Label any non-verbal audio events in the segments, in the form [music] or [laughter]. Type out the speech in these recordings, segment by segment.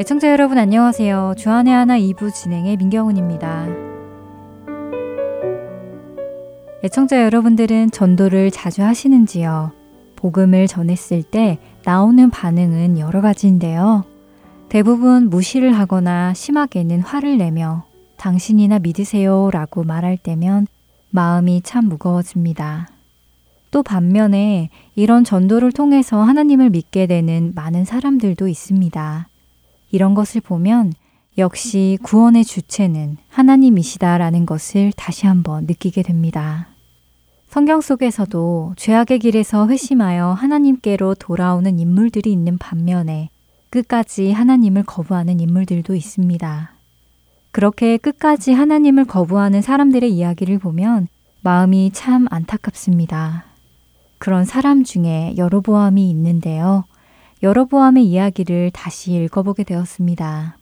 애청자 여러분 안녕하세요. 주안의 하나 2부 진행의 민경훈입니다. 애청자 여러분들은 전도를 자주 하시는지요? 복음을 전했을 때 나오는 반응은 여러 가지인데요. 대부분 무시를 하거나 심하게는 화를 내며 당신이나 믿으세요 라고 말할 때면 마음이 참 무거워집니다. 또 반면에 이런 전도를 통해서 하나님을 믿게 되는 많은 사람들도 있습니다. 이런 것을 보면 역시 구원의 주체는 하나님이시다라는 것을 다시 한번 느끼게 됩니다. 성경 속에서도 죄악의 길에서 회심하여 하나님께로 돌아오는 인물들이 있는 반면에 끝까지 하나님을 거부하는 인물들도 있습니다. 그렇게 끝까지 하나님을 거부하는 사람들의 이야기를 보면 마음이 참 안타깝습니다. 그런 사람 중에 여로보암이 있는데요. 여로보암의 이야기를 다시 읽어보게 되었습니다.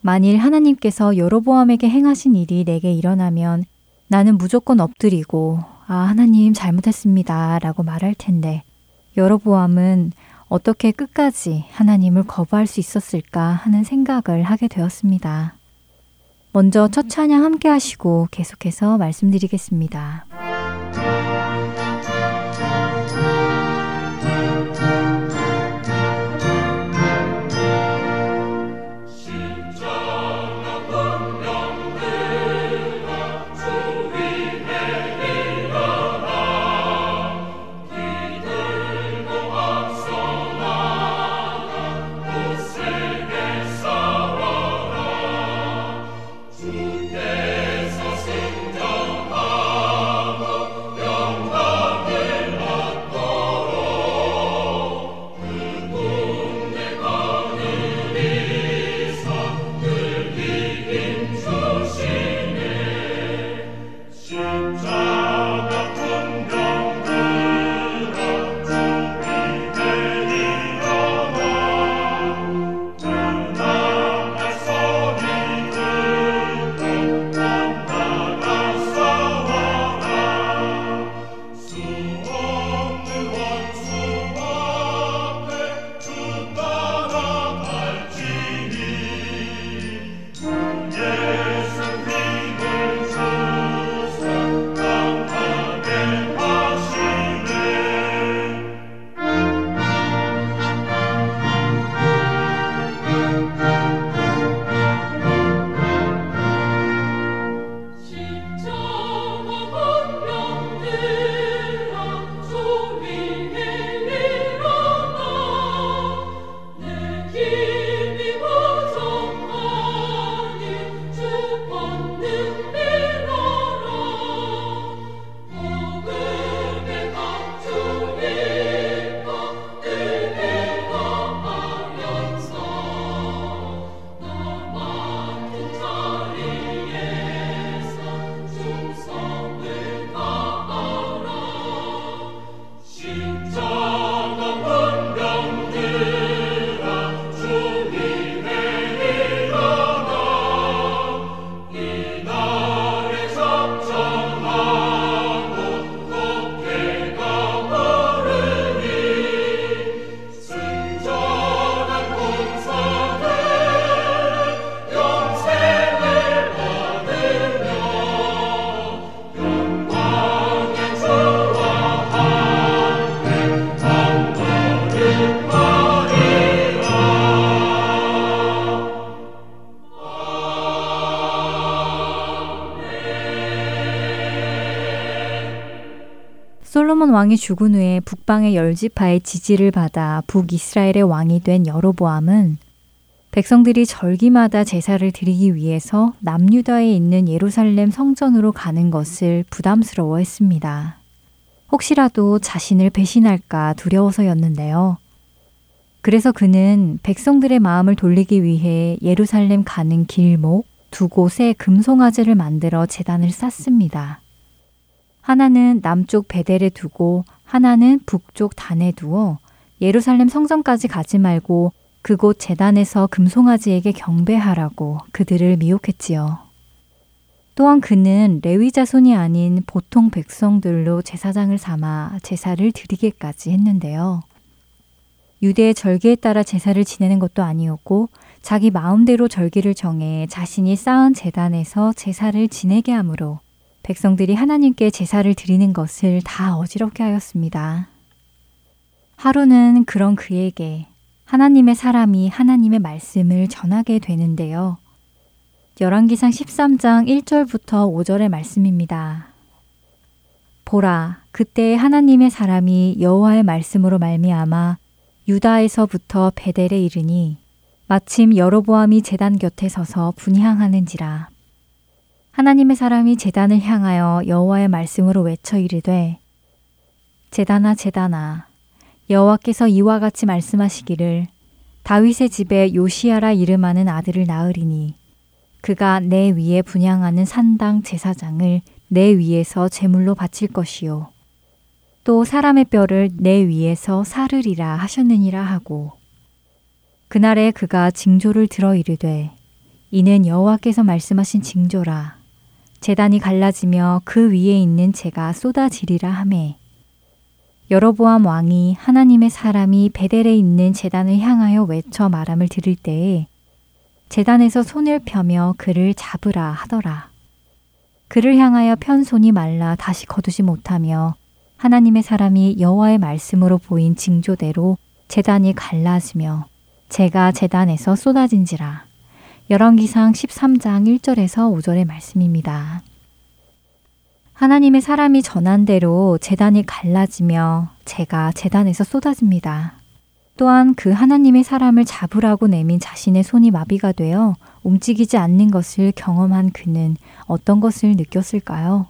만일 하나님께서 여로보암에게 행하신 일이 내게 일어나면 나는 무조건 엎드리고 아 하나님 잘못했습니다 라고 말할 텐데 여로보암은 어떻게 끝까지 하나님을 거부할 수 있었을까 하는 생각을 하게 되었습니다. 먼저 첫 찬양 함께 하시고 계속해서 말씀드리겠습니다. 왕이 죽은 후에 북방의 열지파의 지지를 받아 북이스라엘의 왕이 된 여로보암은 백성들이 절기마다 제사를 드리기 위해서 남유다에 있는 예루살렘 성전으로 가는 것을 부담스러워 했습니다. 혹시라도 자신을 배신할까 두려워서였는데요. 그래서 그는 백성들의 마음을 돌리기 위해 예루살렘 가는 길목 두 곳에 금송아지를 만들어 재단을 쌓습니다. 하나는 남쪽 베델에 두고 하나는 북쪽 단에 두어 예루살렘 성전까지 가지 말고 그곳 재단에서 금송아지에게 경배하라고 그들을 미혹했지요. 또한 그는 레위 자손이 아닌 보통 백성들로 제사장을 삼아 제사를 드리게까지 했는데요. 유대의 절기에 따라 제사를 지내는 것도 아니었고 자기 마음대로 절기를 정해 자신이 쌓은 재단에서 제사를 지내게 하므로 백성들이 하나님께 제사를 드리는 것을 다 어지럽게 하였습니다. 하루는 그런 그에게 하나님의 사람이 하나님의 말씀을 전하게 되는데요. 열왕기상 13장 1절부터 5절의 말씀입니다. 보라 그때 하나님의 사람이 여호와의 말씀으로 말미암아 유다에서부터 베델에 이르니 마침 여로보암이 제단 곁에 서서 분향하는지라 하나님의 사람이 제단을 향하여 여호와의 말씀으로 외쳐 이르되 제단아 제단아 여호와께서 이와 같이 말씀하시기를 다윗의 집에 요시야라 이름하는 아들을 낳으리니 그가 내 위에 분양하는 산당 제사장을 내 위에서 제물로 바칠 것이요. 또 사람의 뼈를 내 위에서 사르리라 하셨느니라 하고 그날에 그가 징조를 들어 이르되 이는 여호와께서 말씀하신 징조라 재단이 갈라지며 그 위에 있는 재가 쏟아지리라 하매 여로보암 왕이 하나님의 사람이 베델에 있는 재단을 향하여 외쳐 말함을 들을 때에 재단에서 손을 펴며 그를 잡으라 하더라. 그를 향하여 편 손이 말라 다시 거두지 못하며 하나님의 사람이 여호와의 말씀으로 보인 징조대로 재단이 갈라지며 재가 재단에서 쏟아진지라. 열왕기상 13장 1절에서 5절의 말씀입니다. 하나님의 사람이 전한 대로 재단이 갈라지며 재가 재단에서 쏟아집니다. 또한 그 하나님의 사람을 잡으라고 내민 자신의 손이 마비가 되어 움직이지 않는 것을 경험한 그는 어떤 것을 느꼈을까요?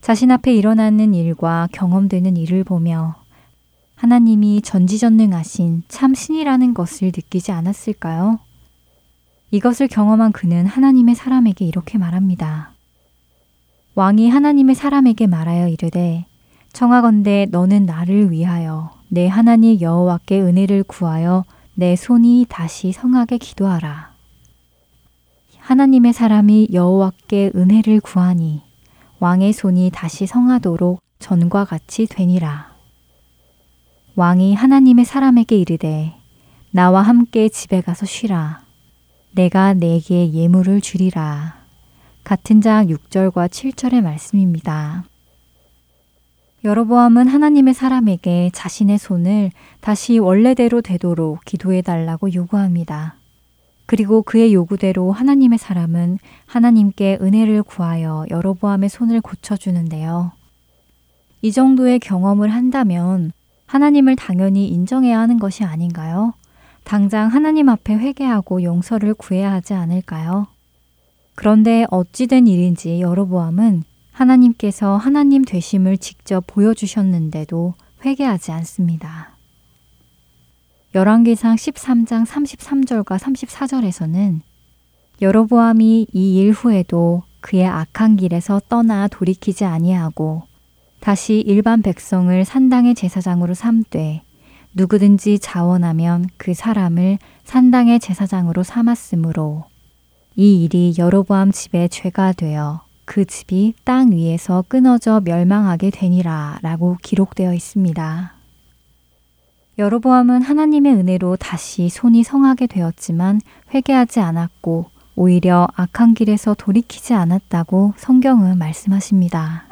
자신 앞에 일어나는 일과 경험되는 일을 보며 하나님이 전지전능하신 참 신이라는 것을 느끼지 않았을까요? 이것을 경험한 그는 하나님의 사람에게 이렇게 말합니다. 왕이 하나님의 사람에게 말하여 이르되 청하건대 너는 나를 위하여 내 하나님 여호와께 은혜를 구하여 내 손이 다시 성하게 기도하라. 하나님의 사람이 여호와께 은혜를 구하니 왕의 손이 다시 성하도록 전과 같이 되니라. 왕이 하나님의 사람에게 이르되 나와 함께 집에 가서 쉬라. 내가 내게 예물을 주리라. 같은 장 6절과 7절의 말씀입니다. 여로보암은 하나님의 사람에게 자신의 손을 다시 원래대로 되도록 기도해 달라고 요구합니다. 그리고 그의 요구대로 하나님의 사람은 하나님께 은혜를 구하여 여로보암의 손을 고쳐주는데요. 이 정도의 경험을 한다면 하나님을 당연히 인정해야 하는 것이 아닌가요? 당장 하나님 앞에 회개하고 용서를 구해야 하지 않을까요? 그런데 어찌된 일인지 여로보암은 하나님께서 하나님 되심을 직접 보여주셨는데도 회개하지 않습니다. 열왕기상 13장 33절과 34절에서는 여로보암이 이 일 후에도 그의 악한 길에서 떠나 돌이키지 아니하고 다시 일반 백성을 산당의 제사장으로 삼되 누구든지 자원하면 그 사람을 산당의 제사장으로 삼았으므로 이 일이 여로보암 집의 죄가 되어 그 집이 땅 위에서 끊어져 멸망하게 되니라 라고 기록되어 있습니다. 여로보암은 하나님의 은혜로 다시 손이 성하게 되었지만 회개하지 않았고 오히려 악한 길에서 돌이키지 않았다고 성경은 말씀하십니다.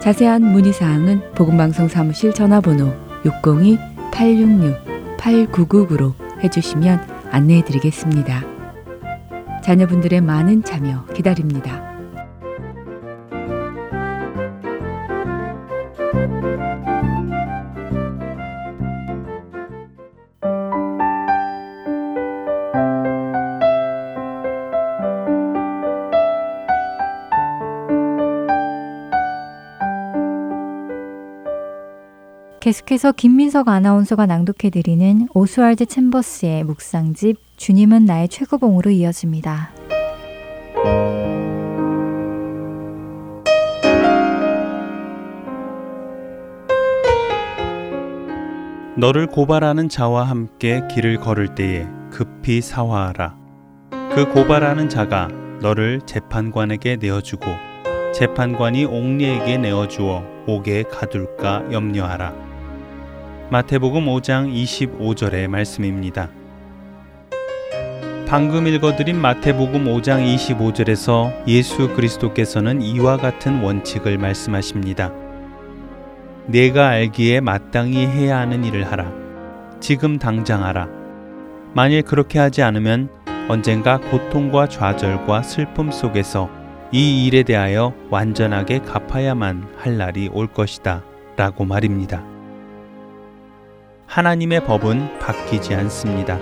자세한 문의 사항은 복음방송 사무실 전화번호 602-866-8999로 해주시면 안내해 드리겠습니다. 자녀분들의 많은 참여 기다립니다. 계속해서 김민석 아나운서가 낭독해드리는 오스왈드 챔버스의 묵상집 주님은 나의 최고봉으로 이어집니다. 너를 고발하는 자와 함께 길을 걸을 때에 급히 사화하라. 그 고발하는 자가 너를 재판관에게 내어주고 재판관이 옥리에게 내어주어 옥에 가둘까 염려하라. 마태복음 5장 25절의 말씀입니다. 방금 읽어드린 마태복음 5장 25절에서 예수 그리스도께서는 이와 같은 원칙을 말씀하십니다. 내가 알기에 마땅히 해야 하는 일을 하라. 지금 당장 하라. 만일 그렇게 하지 않으면 언젠가 고통과 좌절과 슬픔 속에서 이 일에 대하여 완전하게 갚아야만 할 날이 올 것이다. 라고 말입니다. 하나님의 법은 바뀌지 않습니다.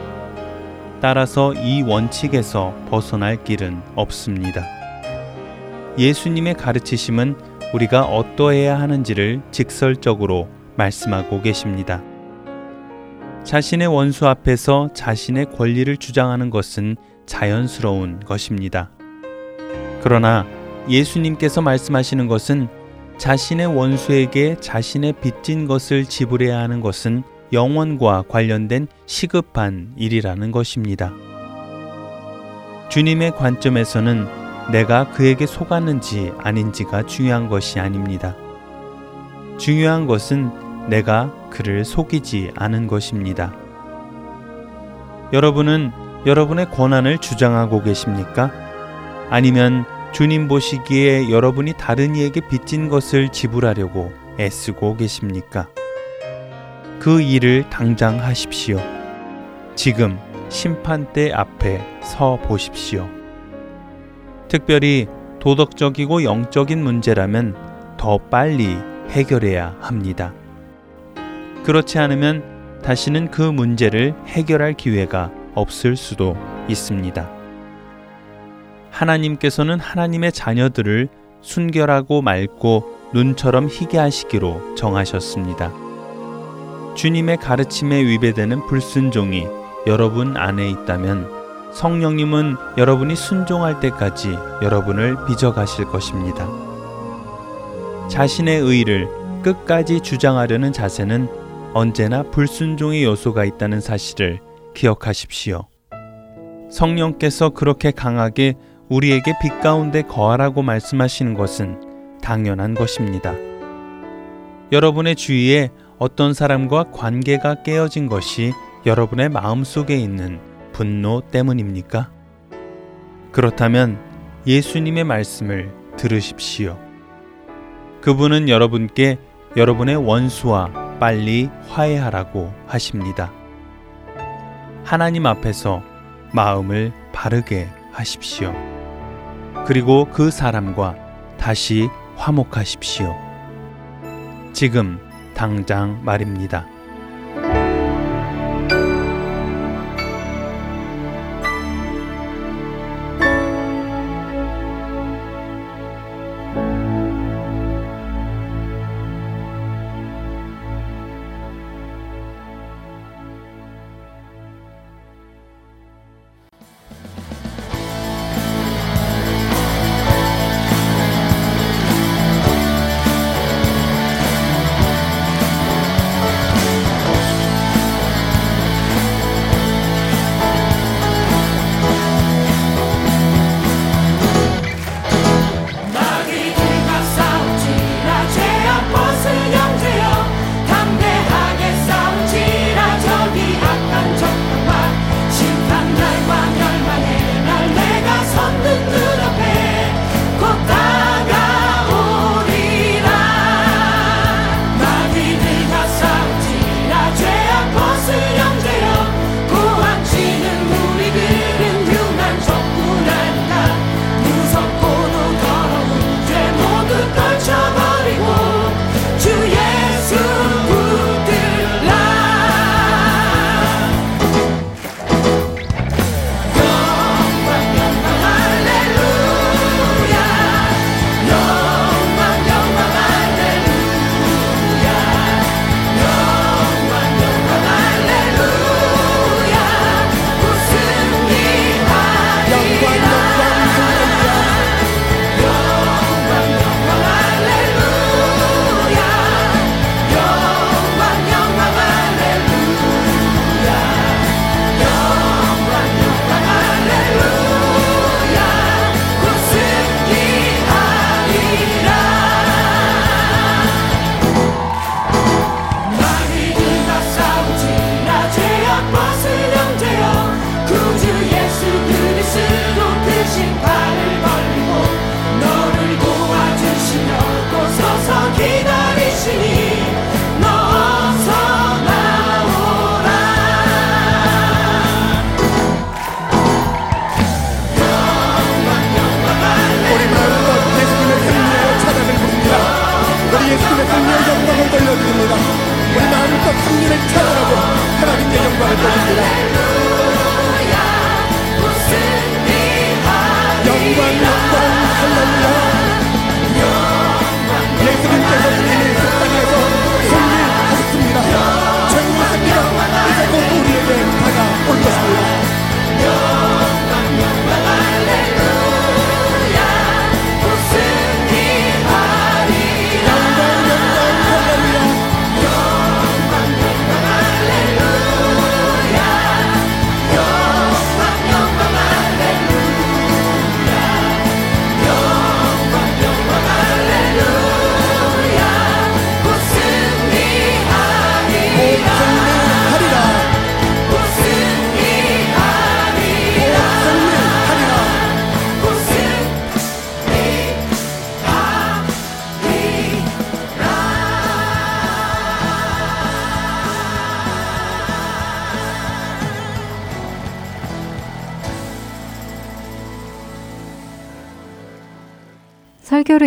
따라서 이 원칙에서 벗어날 길은 없습니다. 예수님의 가르치심은 우리가 어떠해야 하는지를 직설적으로 말씀하고 계십니다. 자신의 원수 앞에서 자신의 권리를 주장하는 것은 자연스러운 것입니다. 그러나 예수님께서 말씀하시는 것은 자신의 원수에게 자신의 빚진 것을 지불해야 하는 것은 영원과 관련된 시급한 일이라는 것입니다. 주님의 관점에서는 내가 그에게 속았는지 아닌지가 중요한 것이 아닙니다. 중요한 것은 내가 그를 속이지 않은 것입니다. 여러분은 여러분의 권한을 주장하고 계십니까? 아니면 주님 보시기에 여러분이 다른 이에게 빚진 것을 지불하려고 애쓰고 계십니까? 그 일을 당장 하십시오. 지금 심판대 앞에 서 보십시오. 특별히 도덕적이고 영적인 문제라면 더 빨리 해결해야 합니다. 그렇지 않으면 다시는 그 문제를 해결할 기회가 없을 수도 있습니다. 하나님께서는 하나님의 자녀들을 순결하고 맑고 눈처럼 희게 하시기로 정하셨습니다. 주님의 가르침에 위배되는 불순종이 여러분 안에 있다면 성령님은 여러분이 순종할 때까지 여러분을 빚어가실 것입니다. 자신의 의를 끝까지 주장하려는 자세는 언제나 불순종의 요소가 있다는 사실을 기억하십시오. 성령께서 그렇게 강하게 우리에게 빛 가운데 거하라고 말씀하시는 것은 당연한 것입니다. 여러분의 주위에 어떤 사람과 관계가 깨어진 것이 여러분의 마음 속에 있는 분노 때문입니까? 그렇다면 예수님의 말씀을 들으십시오. 그분은 여러분께 여러분의 원수와 빨리 화해하라고 하십니다. 하나님 앞에서 마음을 바르게 하십시오. 그리고 그 사람과 다시 화목하십시오. 지금 당장 말입니다.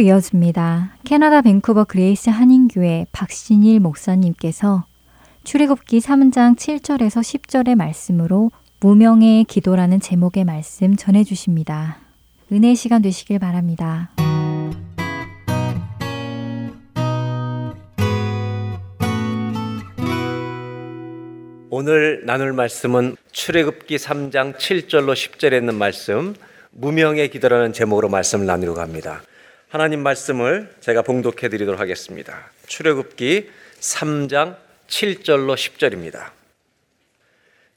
이어집니다. 캐나다 밴쿠버 그레이스 한인교회 박신일 목사님께서 출애굽기 3장 7절에서 10절의 말씀으로 무명의 기도라는 제목의 말씀 전해 주십니다. 은혜 시간 되시길 바랍니다. 오늘 나눌 말씀은 출애굽기 3장 7절로 10절에 있는 말씀 무명의 기도라는 제목으로 말씀을 나누려고 합니다. 하나님 말씀을 제가 봉독해 드리도록 하겠습니다. 출애굽기 3장 7절로 10절입니다.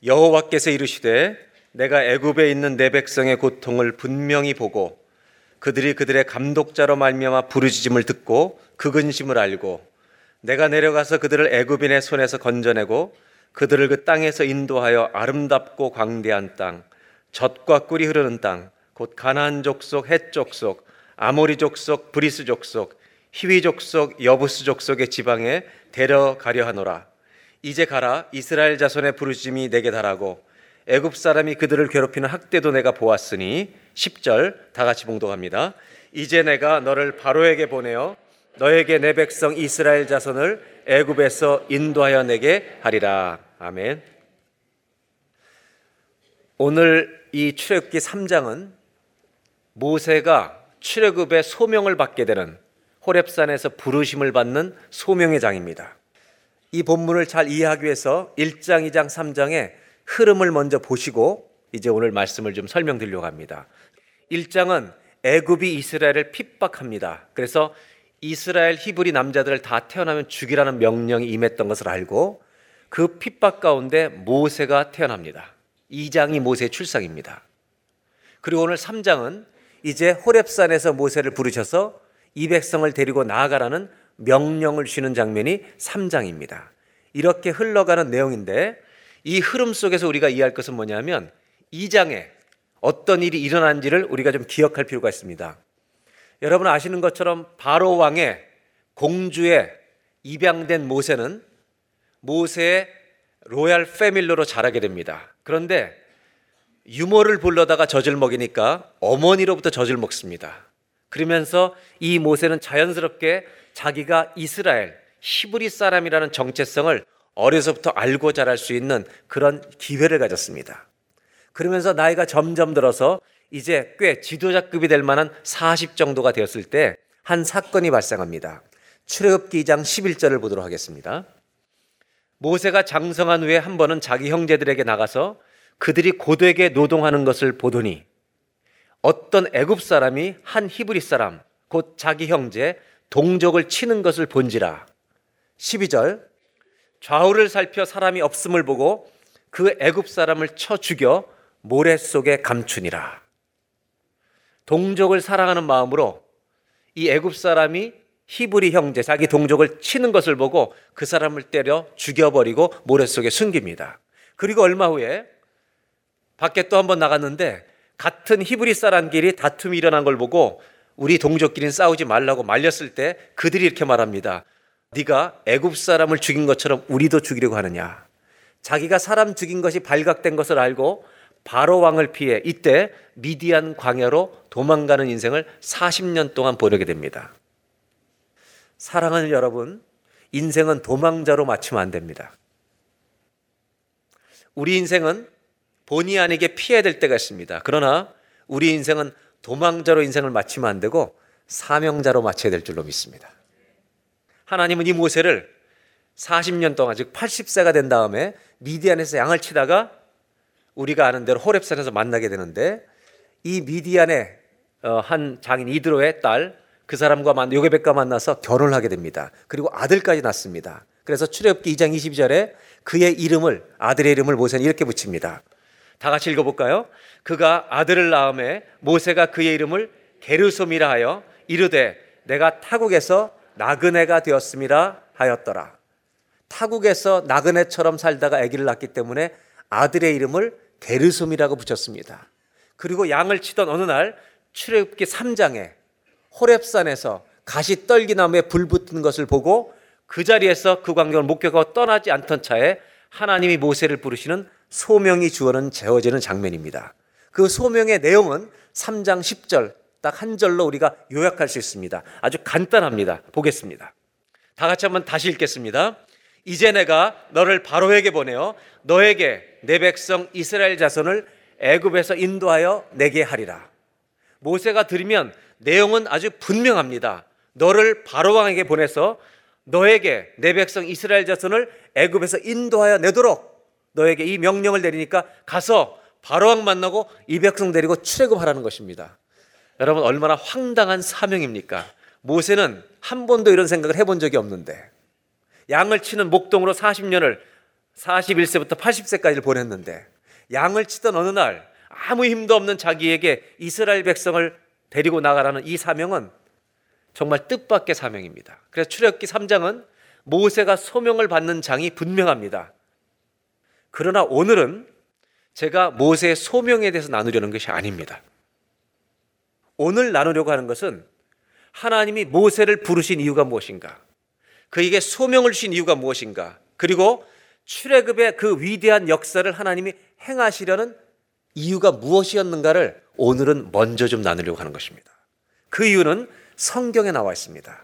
여호와께서 이르시되 내가 애굽에 있는 내 백성의 고통을 분명히 보고 그들이 그들의 감독자로 말미암아 부르짖음을 듣고 그 근심을 알고 내가 내려가서 그들을 애굽인의 손에서 건져내고 그들을 그 땅에서 인도하여 아름답고 광대한 땅 젖과 꿀이 흐르는 땅 곧 가나안 족속 헷 족속 아모리 족 속 브리스 족 속 히위 족 속 여부스 족 속의 지방에 데려가려 하노라 이제 가라 이스라엘 자손의 부르짖음이 내게 달하고 애굽 사람이 그들을 괴롭히는 학대도 내가 보았으니 10절 다 같이 봉독합니다. 이제 내가 너를 바로에게 보내어 너에게 내 백성 이스라엘 자손을 애굽에서 인도하여 내게 하리라. 아멘. 오늘 이 출애굽기 3장은 모세가 출애굽의 소명을 받게 되는 호렙산에서 부르심을 받는 소명의 장입니다. 이 본문을 잘 이해하기 위해서 1장, 2장, 3장의 흐름을 먼저 보시고 이제 오늘 말씀을 좀 설명드리려고 합니다. 1장은 애굽이 이스라엘을 핍박합니다. 그래서 이스라엘 히브리 남자들을 다 태어나면 죽이라는 명령이 임했던 것을 알고 그 핍박 가운데 모세가 태어납니다. 2장이 모세의 출상입니다. 그리고 오늘 3장은 이제 호렙산에서 모세를 부르셔서 이 백성을 데리고 나아가라는 명령을 주는 장면이 3장입니다. 이렇게 흘러가는 내용인데 이 흐름 속에서 우리가 이해할 것은 뭐냐면 2장에 어떤 일이 일어난지를 우리가 좀 기억할 필요가 있습니다. 여러분 아시는 것처럼 바로 왕의 공주에 입양된 모세는 모세의 로얄 패밀리로 자라게 됩니다. 그런데 유모를 불러다가 젖을 먹이니까 어머니로부터 젖을 먹습니다. 그러면서 이 모세는 자연스럽게 자기가 이스라엘 히브리 사람이라는 정체성을 어려서부터 알고 자랄 수 있는 그런 기회를 가졌습니다. 그러면서 나이가 점점 들어서 이제 꽤 지도자급이 될 만한 40 정도가 되었을 때 한 사건이 발생합니다. 출애굽기 2장 11절을 보도록 하겠습니다. 모세가 장성한 후에 한 번은 자기 형제들에게 나가서 그들이 고되게 노동하는 것을 보더니 어떤 애굽 사람이 한 히브리 사람 곧 자기 형제 동족을 치는 것을 본지라 12절 좌우를 살펴 사람이 없음을 보고 그 애굽 사람을 쳐 죽여 모래 속에 감추니라 동족을 사랑하는 마음으로 이 애굽 사람이 히브리 형제 자기 동족을 치는 것을 보고 그 사람을 때려 죽여버리고 모래 속에 숨깁니다. 그리고 얼마 후에 밖에 또 한 번 나갔는데 같은 히브리 사람끼리 다툼이 일어난 걸 보고 우리 동족끼리는 싸우지 말라고 말렸을 때 그들이 이렇게 말합니다. 네가 애굽 사람을 죽인 것처럼 우리도 죽이려고 하느냐? 자기가 사람 죽인 것이 발각된 것을 알고 바로 왕을 피해 이때 미디안 광야로 도망가는 인생을 40년 동안 보내게 됩니다. 사랑하는 여러분, 인생은 도망자로 맞추면 안 됩니다. 우리 인생은 본의 아니게 피해야 될 때가 있습니다. 그러나 우리 인생은 도망자로 인생을 마치면 안 되고 사명자로 마쳐야 될 줄로 믿습니다. 하나님은 이 모세를 40년 동안 즉 80세가 된 다음에 미디안에서 양을 치다가 우리가 아는 대로 호렙산에서 만나게 되는데 이 미디안의 어, 한 장인 이드로의 딸 그 사람과 만 요게백과 만나서 결혼을 하게 됩니다. 그리고 아들까지 낳습니다. 그래서 출애굽기 2장 22절에 그의 이름을 아들의 이름을 모세는 이렇게 붙입니다. 다 같이 읽어볼까요? 그가 아들을 낳음에 모세가 그의 이름을 게르솜이라 하여 이르되 내가 타국에서 나그네가 되었음이라 하였더라. 타국에서 나그네처럼 살다가 아기를 낳기 때문에 아들의 이름을 게르솜이라고 붙였습니다. 그리고 양을 치던 어느 날 출애굽기 3장에 호렙산에서 가시 떨기나무에 불 붙은 것을 보고 그 자리에서 그 광경을 목격하고 떠나지 않던 차에 하나님이 모세를 부르시는 소명이 주어는 재어지는 장면입니다. 그 소명의 내용은 3장 10절 딱 한 절로 우리가 요약할 수 있습니다. 아주 간단합니다. 보겠습니다. 다 같이 한번 다시 읽겠습니다. 이제 내가 너를 바로에게 보내어 너에게 내 백성 이스라엘 자손을 애굽에서 인도하여 내게 하리라. 모세가 들으면 내용은 아주 분명합니다. 너를 바로 왕에게 보내서 너에게 내 백성 이스라엘 자손을 애굽에서 인도하여 내도록 너에게 이 명령을 내리니까 가서 바로 왕 만나고 이 백성 데리고 출애굽하라는 것입니다. 여러분 얼마나 황당한 사명입니까? 모세는 한 번도 이런 생각을 해본 적이 없는데 양을 치는 목동으로 40년을 41세부터 80세까지를 보냈는데 양을 치던 어느 날 아무 힘도 없는 자기에게 이스라엘 백성을 데리고 나가라는 이 사명은 정말 뜻밖의 사명입니다. 그래서 출애굽기 3장은 모세가 소명을 받는 장이 분명합니다. 그러나 오늘은 제가 모세의 소명에 대해서 나누려는 것이 아닙니다. 오늘 나누려고 하는 것은 하나님이 모세를 부르신 이유가 무엇인가? 그에게 소명을 주신 이유가 무엇인가? 그리고 출애굽의 그 위대한 역사를 하나님이 행하시려는 이유가 무엇이었는가를 오늘은 먼저 좀 나누려고 하는 것입니다. 그 이유는 성경에 나와 있습니다.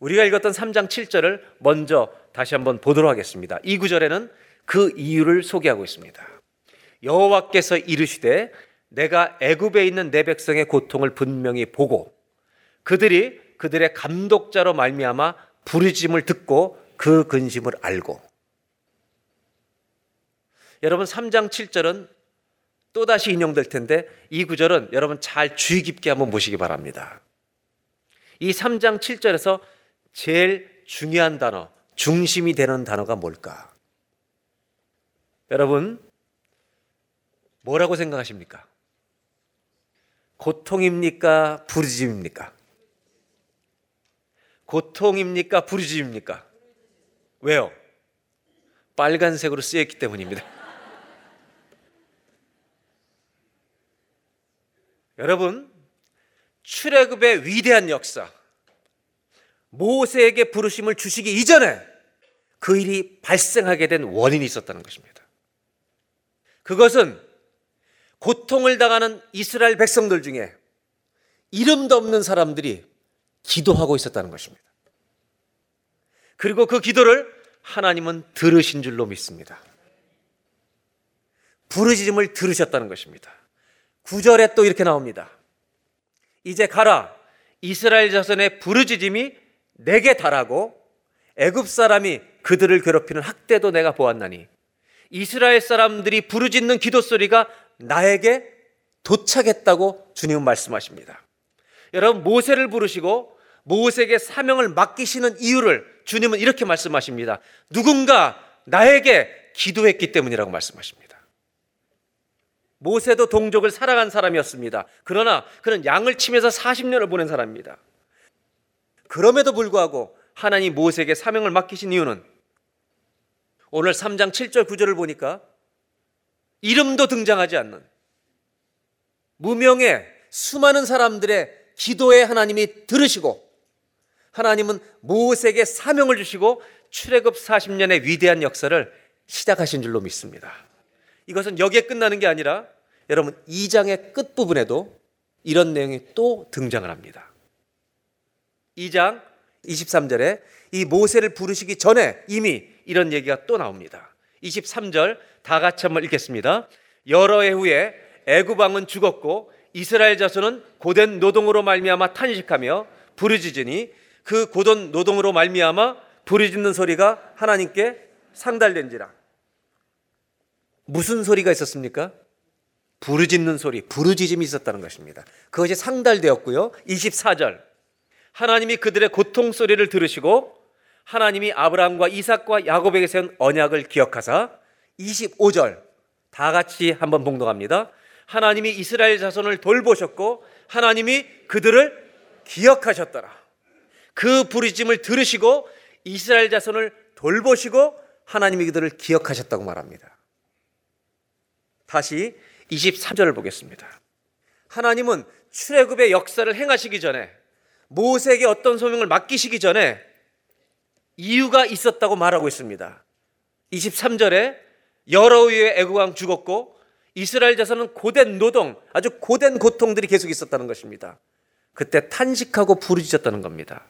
우리가 읽었던 3장 7절을 먼저 다시 한번 보도록 하겠습니다. 이 구절에는 그 이유를 소개하고 있습니다. 여호와께서 이르시되 내가 애굽에 있는 내 백성의 고통을 분명히 보고 그들이 그들의 감독자로 말미암아 부르짐을 듣고 그 근심을 알고 여러분 3장 7절은 또다시 인용될 텐데 이 구절은 여러분 잘 주의 깊게 한번 보시기 바랍니다. 이 3장 7절에서 제일 중요한 단어, 중심이 되는 단어가 뭘까? 여러분, 뭐라고 생각하십니까? 고통입니까? 부르짐입니까? 고통입니까? 부르짐입니까? 왜요? 빨간색으로 쓰였기 때문입니다. [laughs] 여러분, 출애굽의 위대한 역사, 모세에게 부르심을 주시기 이전에 그 일이 발생하게 된 원인이 있었다는 것입니다. 그것은 고통을 당하는 이스라엘 백성들 중에 이름도 없는 사람들이 기도하고 있었다는 것입니다. 그리고 그 기도를 하나님은 들으신 줄로 믿습니다. 부르짖음을 들으셨다는 것입니다. 9절에 또 이렇게 나옵니다. 이제 가라. 이스라엘 자손의 부르짖음이 내게 달하고 애굽 사람이 그들을 괴롭히는 학대도 내가 보았나니 이스라엘 사람들이 부르짖는 기도 소리가 나에게 도착했다고 주님은 말씀하십니다. 여러분 모세를 부르시고 모세에게 사명을 맡기시는 이유를 주님은 이렇게 말씀하십니다. 누군가 나에게 기도했기 때문이라고 말씀하십니다. 모세도 동족을 사랑한 사람이었습니다. 그러나 그는 양을 치면서 40년을 보낸 사람입니다. 그럼에도 불구하고 하나님 모세에게 사명을 맡기신 이유는 오늘 3장 7절 9절을 보니까 이름도 등장하지 않는 무명의 수많은 사람들의 기도에 하나님이 들으시고 하나님은 모세에게 사명을 주시고 출애굽 40년의 위대한 역사를 시작하신 줄로 믿습니다. 이것은 여기에 끝나는 게 아니라 여러분 2장의 끝부분에도 이런 내용이 또 등장을 합니다. 2장 23절에 이 모세를 부르시기 전에 이미 이런 얘기가 또 나옵니다. 23절 다 같이 한번 읽겠습니다. 여러 해 후에 애굽 왕은 죽었고 이스라엘 자손은 고된 노동으로 말미암아 탄식하며 부르짖으니 그 고된 노동으로 말미암아 부르짖는 소리가 하나님께 상달된지라. 무슨 소리가 있었습니까? 부르짖는 소리, 부르짖음이 있었다는 것입니다. 그것이 상달되었고요. 24절. 하나님이 그들의 고통 소리를 들으시고 하나님이 아브라함과 이삭과 야곱에게 세운 언약을 기억하사 25절 다 같이 한번 봉독합니다. 하나님이 이스라엘 자손을 돌보셨고 하나님이 그들을 기억하셨더라. 그 부르짖음을 들으시고 이스라엘 자손을 돌보시고 하나님이 그들을 기억하셨다고 말합니다. 다시 23절을 보겠습니다. 하나님은 출애굽의 역사를 행하시기 전에 모세에게 어떤 소명을 맡기시기 전에 이유가 있었다고 말하고 있습니다. 23절에 여러 위의 애국왕 죽었고 이스라엘 자손은 고된 노동, 아주 고된 고통들이 계속 있었다는 것입니다. 그때 탄식하고 부르짖었다는 겁니다.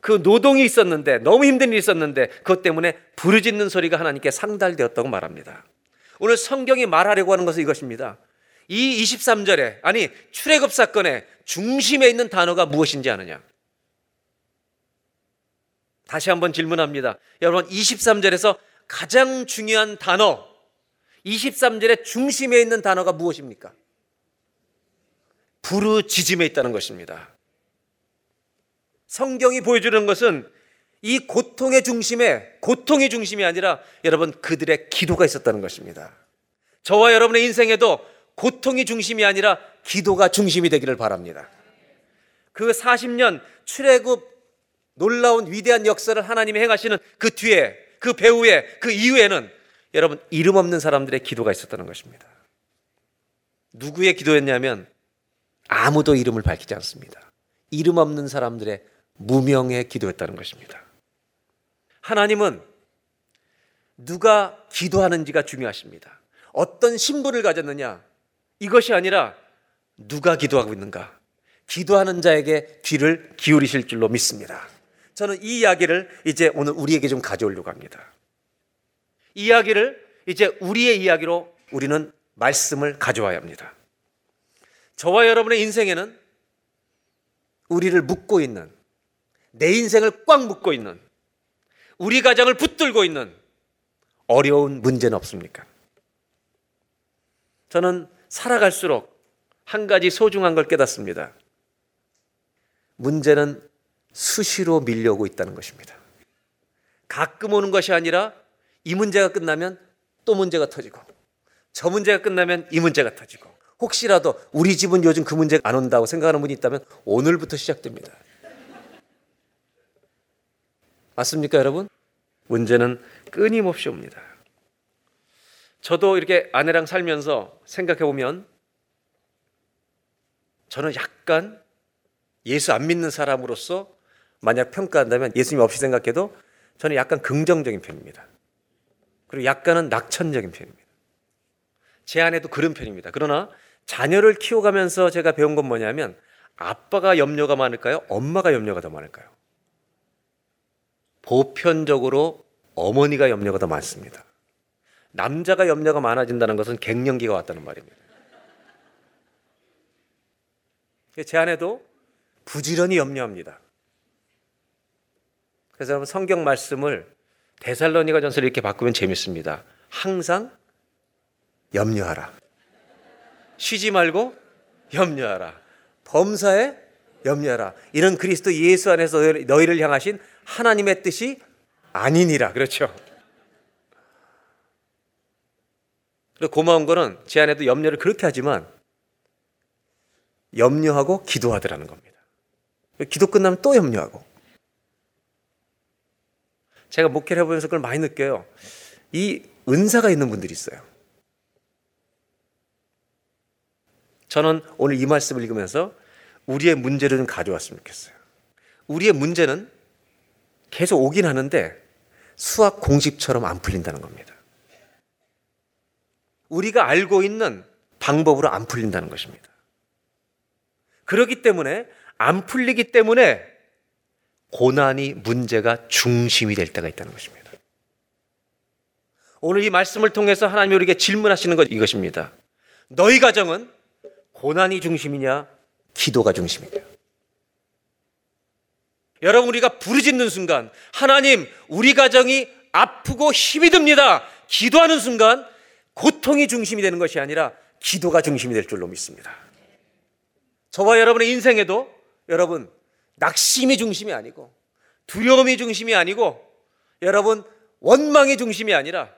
그 노동이 있었는데 너무 힘든 일이 있었는데 그것 때문에 부르짖는 소리가 하나님께 상달되었다고 말합니다. 오늘 성경이 말하려고 하는 것은 이것입니다. 이 23절에 아니 출애굽 사건의 중심에 있는 단어가 무엇인지 아느냐? 다시 한번 질문합니다. 여러분 23절에서 가장 중요한 단어 23절의 중심에 있는 단어가 무엇입니까? 부르짖음에 있다는 것입니다. 성경이 보여주는 것은 이 고통의 중심에 고통의 중심이 아니라 여러분 그들의 기도가 있었다는 것입니다. 저와 여러분의 인생에도 고통이 중심이 아니라 기도가 중심이 되기를 바랍니다. 그 40년 출애굽 놀라운 위대한 역사를 하나님이 행하시는 그 뒤에 그 배후에 그 이후에는 여러분 이름 없는 사람들의 기도가 있었다는 것입니다. 누구의 기도였냐면 아무도 이름을 밝히지 않습니다. 이름 없는 사람들의 무명의 기도였다는 것입니다. 하나님은 누가 기도하는지가 중요하십니다. 어떤 신분을 가졌느냐 이것이 아니라 누가 기도하고 있는가 기도하는 자에게 귀를 기울이실 줄로 믿습니다. 저는 이 이야기를 이제 오늘 우리에게 좀 가져오려고 합니다. 이 이야기를 이제 우리의 이야기로 우리는 말씀을 가져와야 합니다. 저와 여러분의 인생에는 우리를 묶고 있는 내 인생을 꽉 묶고 있는 우리 가정을 붙들고 있는 어려운 문제는 없습니까? 저는 살아갈수록 한 가지 소중한 걸 깨닫습니다. 문제는 수시로 밀려오고 있다는 것입니다. 가끔 오는 것이 아니라 이 문제가 끝나면 또 문제가 터지고 저 문제가 끝나면 이 문제가 터지고 혹시라도 우리 집은 요즘 그 문제가 안 온다고 생각하는 분이 있다면 오늘부터 시작됩니다. 맞습니까, 여러분? 문제는 끊임없이 옵니다. 저도 이렇게 아내랑 살면서 생각해 보면 저는 약간 예수 안 믿는 사람으로서 만약 평가한다면 예수님 없이 생각해도 저는 약간 긍정적인 편입니다. 그리고 약간은 낙천적인 편입니다. 제 아내도 그런 편입니다. 그러나 자녀를 키워가면서 제가 배운 건 뭐냐면 아빠가 염려가 많을까요? 엄마가 염려가 더 많을까요? 보편적으로 어머니가 염려가 더 많습니다. 남자가 염려가 많아진다는 것은 갱년기가 왔다는 말입니다. 제 아내도 부지런히 염려합니다. 그래서 여러분 성경 말씀을 데살로니가 전서를 이렇게 바꾸면 재밌습니다. 항상 염려하라. 쉬지 말고 염려하라. 범사에 염려하라. 이런 그리스도 예수 안에서 너희를 향하신 하나님의 뜻이 아니니라. 그렇죠. 고마운 거는 제 안에도 염려를 그렇게 하지만 염려하고 기도하더라는 겁니다. 기도 끝나면 또 염려하고. 제가 목회를 해보면서 그걸 많이 느껴요. 이 은사가 있는 분들이 있어요. 저는 오늘 이 말씀을 읽으면서 우리의 문제를 좀 가져왔으면 좋겠어요. 우리의 문제는 계속 오긴 하는데 수학 공식처럼 안 풀린다는 겁니다. 우리가 알고 있는 방법으로 안 풀린다는 것입니다. 그렇기 때문에 안 풀리기 때문에 고난이 문제가 중심이 될 때가 있다는 것입니다. 오늘 이 말씀을 통해서 하나님이 우리에게 질문하시는 것 이것입니다. 너희 가정은 고난이 중심이냐, 기도가 중심이냐? 여러분 우리가 부르짖는 순간 하나님 우리 가정이 아프고 힘이 듭니다. 기도하는 순간 고통이 중심이 되는 것이 아니라 기도가 중심이 될 줄로 믿습니다. 저와 여러분의 인생에도 여러분 낙심이 중심이 아니고 두려움이 중심이 아니고 여러분 원망이 중심이 아니라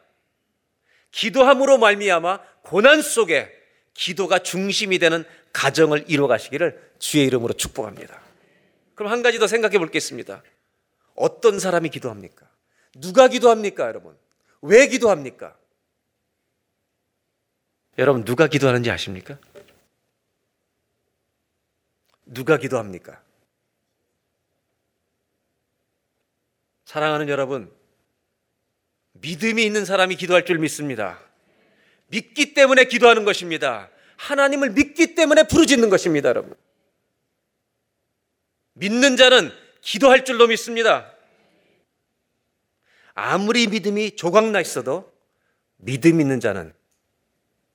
기도함으로 말미암아 고난 속에 기도가 중심이 되는 가정을 이루어 가시기를 주의 이름으로 축복합니다. 그럼 한 가지 더 생각해 볼겠습니다. 어떤 사람이 기도합니까? 누가 기도합니까, 여러분? 왜 기도합니까? 여러분, 누가 기도하는지 아십니까? 누가 기도합니까? 사랑하는 여러분, 믿음이 있는 사람이 기도할 줄 믿습니다. 믿기 때문에 기도하는 것입니다. 하나님을 믿기 때문에 부르짖는 것입니다, 여러분. 믿는 자는 기도할 줄로 믿습니다. 아무리 믿음이 조각나 있어도 믿음 있는 자는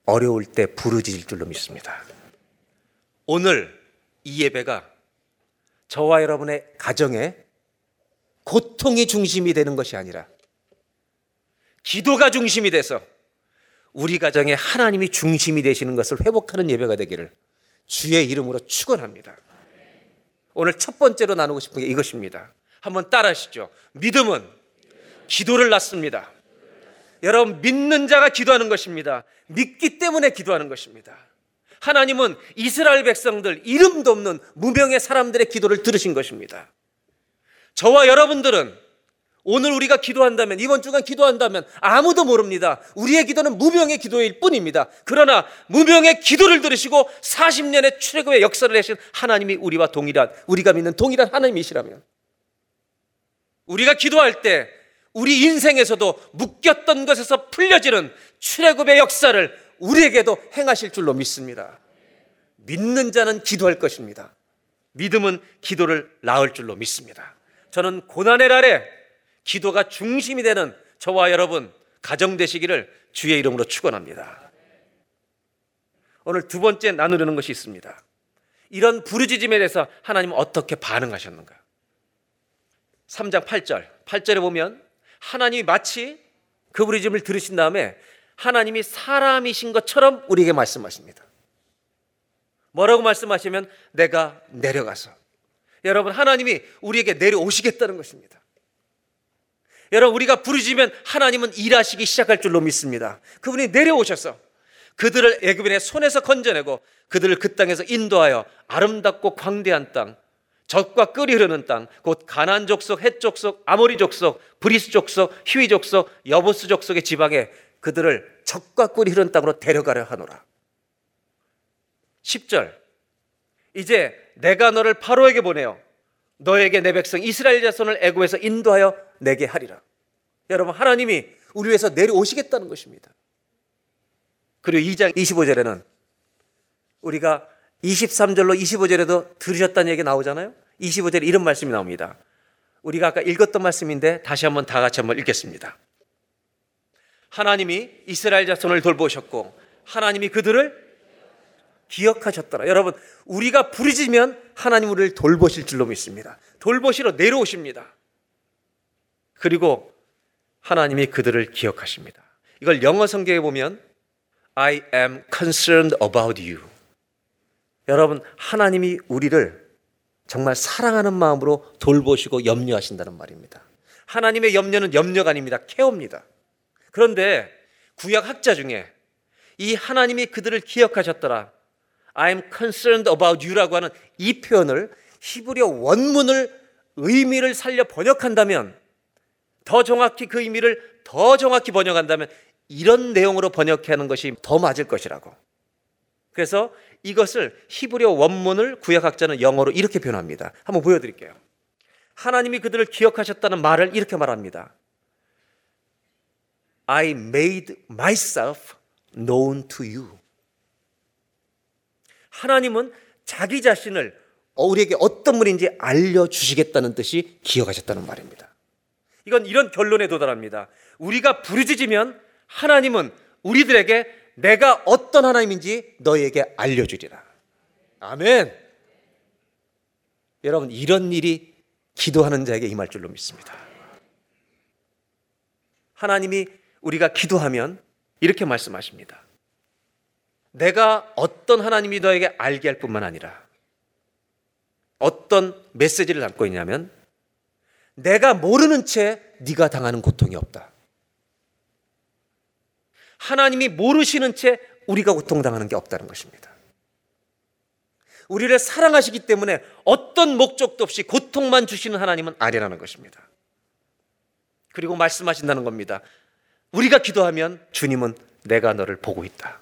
어려울 때 부르짖을 줄로 믿습니다. 오늘 이 예배가 저와 여러분의 가정에 고통이 중심이 되는 것이 아니라 기도가 중심이 돼서 우리 가정에 하나님이 중심이 되시는 것을 회복하는 예배가 되기를 주의 이름으로 축원합니다. 오늘 첫 번째로 나누고 싶은 게 이것입니다. 한번 따라하시죠. 믿음은 기도를 낳습니다. 여러분 믿는 자가 기도하는 것입니다. 믿기 때문에 기도하는 것입니다. 하나님은 이스라엘 백성들 이름도 없는 무명의 사람들의 기도를 들으신 것입니다. 저와 여러분들은 오늘 우리가 기도한다면 이번 주간 기도한다면 아무도 모릅니다. 우리의 기도는 무명의 기도일 뿐입니다. 그러나 무명의 기도를 들으시고 40년의 출애굽의 역사를 내신 하나님이 우리와 동일한 우리가 믿는 동일한 하나님이시라면 우리가 기도할 때 우리 인생에서도 묶였던 것에서 풀려지는 출애굽의 역사를 우리에게도 행하실 줄로 믿습니다. 믿는 자는 기도할 것입니다. 믿음은 기도를 낳을 줄로 믿습니다. 저는 고난의 날에 기도가 중심이 되는 저와 여러분 가정 되시기를 주의 이름으로 축원합니다. 오늘 두 번째 나누려는 것이 있습니다. 이런 부르짖음에 대해서 하나님은 어떻게 반응하셨는가? 3장 8절. 8절에 보면 하나님이 마치 그 부르짖음을 들으신 다음에 하나님이 사람이신 것처럼 우리에게 말씀하십니다. 뭐라고 말씀하시면 내가 내려가서 여러분 하나님이 우리에게 내려오시겠다는 것입니다. 여러분 우리가 부르짖으면 하나님은 일하시기 시작할 줄로 믿습니다. 그분이 내려오셔서 그들을 애굽인의 손에서 건져내고 그들을 그 땅에서 인도하여 아름답고 광대한 땅, 젖과 꿀이 흐르는 땅, 곧 가나안 족속, 헷 족속, 아모리 족속, 브리스 족속, 히위 족속, 여부스 족속의 지방에 그들을 젖과 꿀이 흐르는 땅으로 데려가려 하노라. 10절. 이제 내가 너를 바로에게 보내어 너에게 내 백성 이스라엘 자손을 애굽에서 인도하여 내게 하리라. 여러분 하나님이 우리 위해서 내려오시겠다는 것입니다. 그리고 2장 25절에는 우리가 23절로 25절에도 들으셨다는 얘기 나오잖아요. 25절에 이런 말씀이 나옵니다. 우리가 아까 읽었던 말씀인데 다시 한번 다 같이 한번 읽겠습니다. 하나님이 이스라엘 자손을 돌보셨고 하나님이 그들을 기억하셨더라. 여러분, 우리가 부르짖으면 하나님 우리를 돌보실 줄로 믿습니다. 돌보시러 내려오십니다. 그리고 하나님이 그들을 기억하십니다. 이걸 영어 성경에 보면 I am concerned about you. 여러분, 하나님이 우리를 정말 사랑하는 마음으로 돌보시고 염려하신다는 말입니다. 하나님의 염려는 염려가 아닙니다. 케어입니다. 그런데 구약 학자 중에 이 하나님이 그들을 기억하셨더라. I'm concerned about you라고 하는 이 표현을 히브리어 원문을 의미를 살려 번역한다면 더 정확히 그 의미를 더 정확히 번역한다면 이런 내용으로 번역하는 것이 더 맞을 것이라고. 그래서 이것을 히브리어 원문을 구약학자는 영어로 이렇게 표현합니다. 한번 보여드릴게요. 하나님이 그들을 기억하셨다는 말을 이렇게 말합니다. I made myself known to you. 하나님은 자기 자신을 우리에게 어떤 분인지 알려주시겠다는 뜻이 기억하셨다는 말입니다. 이건 이런 결론에 도달합니다. 우리가 부르짖으면 하나님은 우리들에게 내가 어떤 하나님인지 너희에게 알려주리라. 아멘. 여러분, 이런 일이 기도하는 자에게 임할 줄로 믿습니다. 하나님이 우리가 기도하면 이렇게 말씀하십니다. 내가 어떤 하나님이 너에게 알게 할 뿐만 아니라 어떤 메시지를 담고 있냐면 내가 모르는 채 네가 당하는 고통이 없다. 하나님이 모르시는 채 우리가 고통당하는 게 없다는 것입니다. 우리를 사랑하시기 때문에 어떤 목적도 없이 고통만 주시는 하나님은 아니라는 것입니다. 그리고 말씀하신다는 겁니다. 우리가 기도하면 주님은 내가 너를 보고 있다.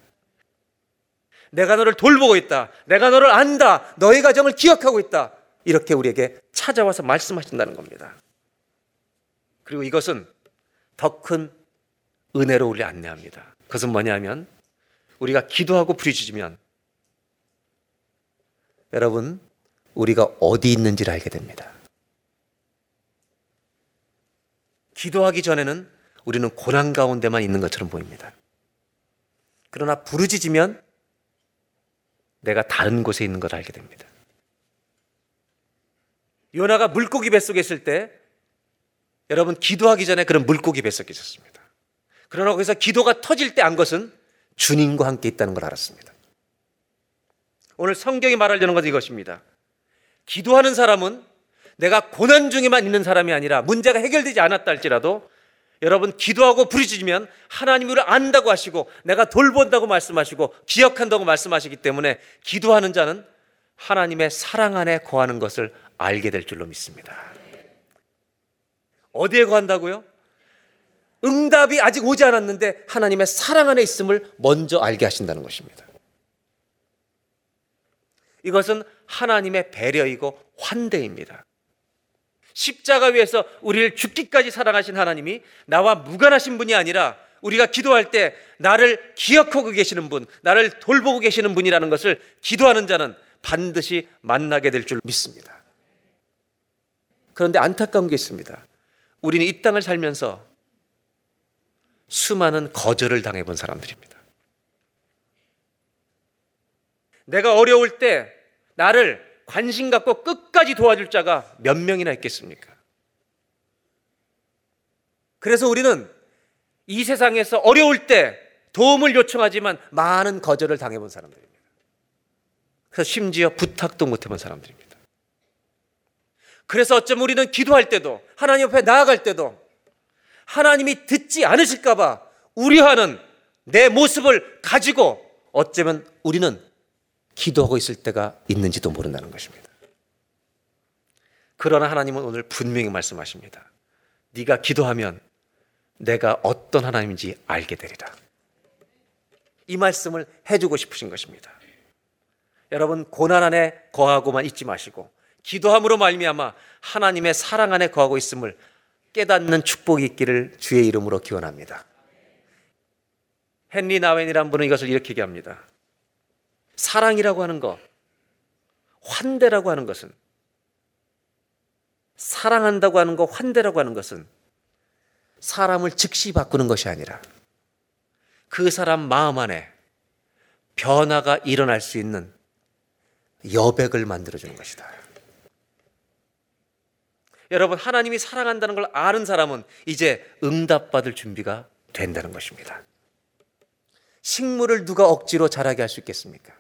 내가 너를 돌보고 있다. 내가 너를 안다. 너의 가정을 기억하고 있다. 이렇게 우리에게 찾아와서 말씀하신다는 겁니다. 그리고 이것은 더 큰 은혜로 우리 안내합니다. 그것은 뭐냐면 우리가 기도하고 부르짖으면 여러분 우리가 어디 있는지를 알게 됩니다. 기도하기 전에는 우리는 고난 가운데만 있는 것처럼 보입니다. 그러나 부르짖으면 내가 다른 곳에 있는 걸 알게 됩니다. 요나가 물고기 뱃속에 있을 때 여러분 기도하기 전에 그런 물고기 뱃속에 있었습니다. 그러나 거기서 기도가 터질 때 안 것은 주님과 함께 있다는 걸 알았습니다. 오늘 성경이 말하려는 것은 이것입니다. 기도하는 사람은 내가 고난 중에만 있는 사람이 아니라 문제가 해결되지 않았다 할지라도 여러분 기도하고 부르짖으면 하나님을 안다고 하시고 내가 돌본다고 말씀하시고 기억한다고 말씀하시기 때문에 기도하는 자는 하나님의 사랑 안에 거하는 것을 알게 될 줄로 믿습니다. 어디에 거한다고요? 응답이 아직 오지 않았는데 하나님의 사랑 안에 있음을 먼저 알게 하신다는 것입니다. 이것은 하나님의 배려이고 환대입니다. 십자가 위에서 우리를 죽기까지 사랑하신 하나님이 나와 무관하신 분이 아니라 우리가 기도할 때 나를 기억하고 계시는 분, 나를 돌보고 계시는 분이라는 것을 기도하는 자는 반드시 만나게 될 줄 믿습니다. 그런데 안타까운 게 있습니다. 우리는 이 땅을 살면서 수많은 거절을 당해본 사람들입니다. 내가 어려울 때 나를 관심 갖고 끝까지 도와줄 자가 몇 명이나 있겠습니까? 그래서 우리는 이 세상에서 어려울 때 도움을 요청하지만 많은 거절을 당해본 사람들입니다. 그래서 심지어 부탁도 못 해본 사람들입니다. 그래서 어쩌면 우리는 기도할 때도 하나님 앞에 나아갈 때도 하나님이 듣지 않으실까봐 우려하는 내 모습을 가지고 어쩌면 우리는 기도하고 있을 때가 있는지도 모른다는 것입니다. 그러나 하나님은 오늘 분명히 말씀하십니다. 네가 기도하면 내가 어떤 하나님인지 알게 되리라. 이 말씀을 해주고 싶으신 것입니다. 여러분 고난 안에 거하고만 있지 마시고 기도함으로 말미암아 하나님의 사랑 안에 거하고 있음을 깨닫는 축복이 있기를 주의 이름으로 기원합니다. 헨리 나웬이란 분은 이것을 이렇게 얘기합니다. 사랑이라고 하는 것, 환대라고 하는 것은 사랑한다고 하는 것, 환대라고 하는 것은 사람을 즉시 바꾸는 것이 아니라 그 사람 마음 안에 변화가 일어날 수 있는 여백을 만들어주는 것이다. 여러분, 하나님이 사랑한다는 걸 아는 사람은 이제 응답받을 준비가 된다는 것입니다. 식물을 누가 억지로 자라게 할 수 있겠습니까?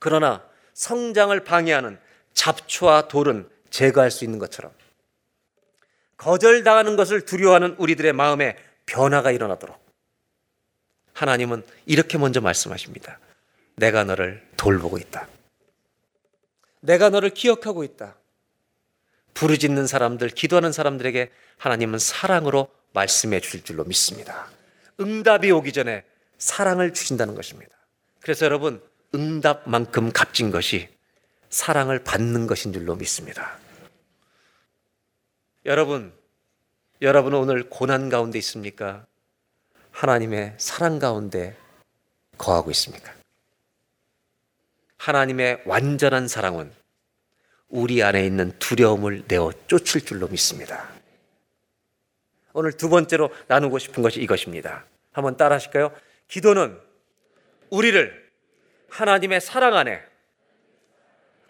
그러나 성장을 방해하는 잡초와 돌은 제거할 수 있는 것처럼 거절당하는 것을 두려워하는 우리들의 마음에 변화가 일어나도록 하나님은 이렇게 먼저 말씀하십니다. 내가 너를 돌보고 있다. 내가 너를 기억하고 있다. 부르짖는 사람들, 기도하는 사람들에게 하나님은 사랑으로 말씀해 주실 줄로 믿습니다. 응답이 오기 전에 사랑을 주신다는 것입니다. 그래서 여러분, 응답만큼 값진 것이 사랑을 받는 것인 줄로 믿습니다. 여러분, 여러분은 오늘 고난 가운데 있습니까? 하나님의 사랑 가운데 거하고 있습니까? 하나님의 완전한 사랑은 우리 안에 있는 두려움을 내어 쫓을 줄로 믿습니다. 오늘 두 번째로 나누고 싶은 것이 이것입니다. 한번 따라 하실까요? 기도는 우리를 하나님의 사랑 안에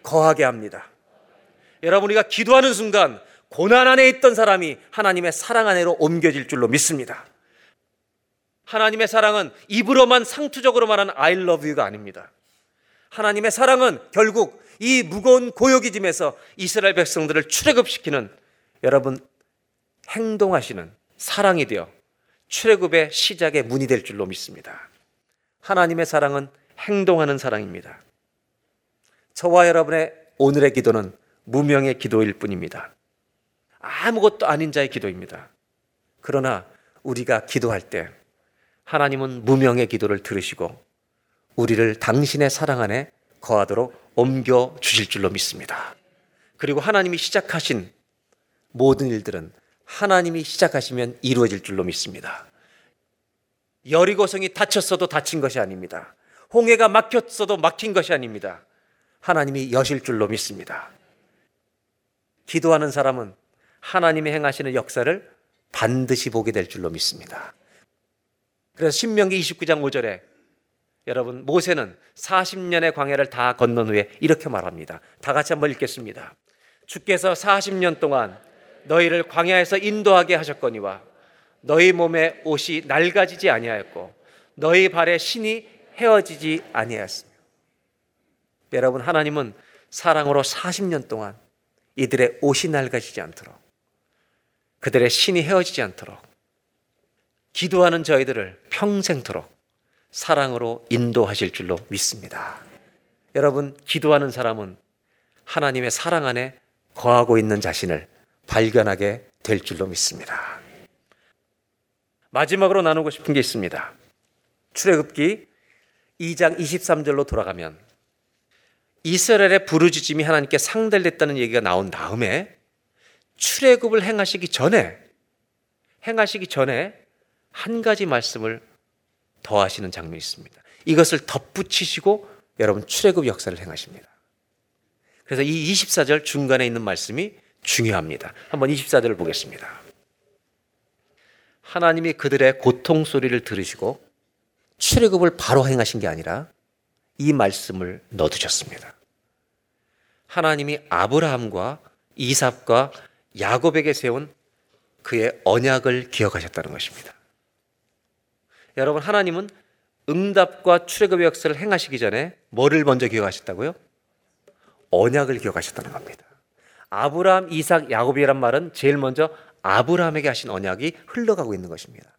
거하게 합니다. 여러분, 우리가 기도하는 순간 고난 안에 있던 사람이 하나님의 사랑 안으로 옮겨질 줄로 믿습니다. 하나님의 사랑은 입으로만 상투적으로 말하는 I love you가 아닙니다. 하나님의 사랑은 결국 이 무거운 고역이 짐에서 이스라엘 백성들을 출애굽시키는 여러분 행동하시는 사랑이 되어 출애굽의 시작의 문이 될 줄로 믿습니다. 하나님의 사랑은 행동하는 사랑입니다. 저와 여러분의 오늘의 기도는 무명의 기도일 뿐입니다. 아무것도 아닌 자의 기도입니다. 그러나 우리가 기도할 때 하나님은 무명의 기도를 들으시고 우리를 당신의 사랑 안에 거하도록 옮겨 주실 줄로 믿습니다. 그리고 하나님이 시작하신 모든 일들은 하나님이 시작하시면 이루어질 줄로 믿습니다. 여리고성이 닫혔어도 닫힌 것이 아닙니다. 홍해가 막혔어도 막힌 것이 아닙니다. 하나님이 여실 줄로 믿습니다. 기도하는 사람은 하나님이 행하시는 역사를 반드시 보게 될 줄로 믿습니다. 그래서 신명기 29장 5절에 여러분 모세는 40년의 광야를 다 건넌 후에 이렇게 말합니다. 다 같이 한번 읽겠습니다. 주께서 40년 동안 너희를 광야에서 인도하게 하셨거니와 너희 몸에 옷이 낡아지지 아니하였고 너희 발에 신이 헤어지지 아니하였으며 여러분 하나님은 사랑으로 40년 동안 이들의 옷이 낡아지지 않도록 그들의 신이 헤어지지 않도록 기도하는 저희들을 평생토록 사랑으로 인도하실 줄로 믿습니다. 여러분, 기도하는 사람은 하나님의 사랑 안에 거하고 있는 자신을 발견하게 될 줄로 믿습니다. 마지막으로 나누고 싶은 게 있습니다. 출애굽기 2장 23절로 돌아가면 이스라엘의 부르짖음이 하나님께 상달됐다는 얘기가 나온 다음에 출애굽을 행하시기 전에 행하시기 전에 한 가지 말씀을 더하시는 장면이 있습니다. 이것을 덧붙이시고 여러분 출애굽 역사를 행하십니다. 그래서 이 24절 중간에 있는 말씀이 중요합니다. 한번 24절을 보겠습니다. 하나님이 그들의 고통 소리를 들으시고 출애굽을 바로 행하신 게 아니라 이 말씀을 넣어두셨습니다. 하나님이 아브라함과 이삭과 야곱에게 세운 그의 언약을 기억하셨다는 것입니다. 여러분 하나님은 응답과 출애굽의 역사를 행하시기 전에 뭐를 먼저 기억하셨다고요? 언약을 기억하셨다는 겁니다. 아브라함, 이삭, 야곱이란 말은 제일 먼저 아브라함에게 하신 언약이 흘러가고 있는 것입니다.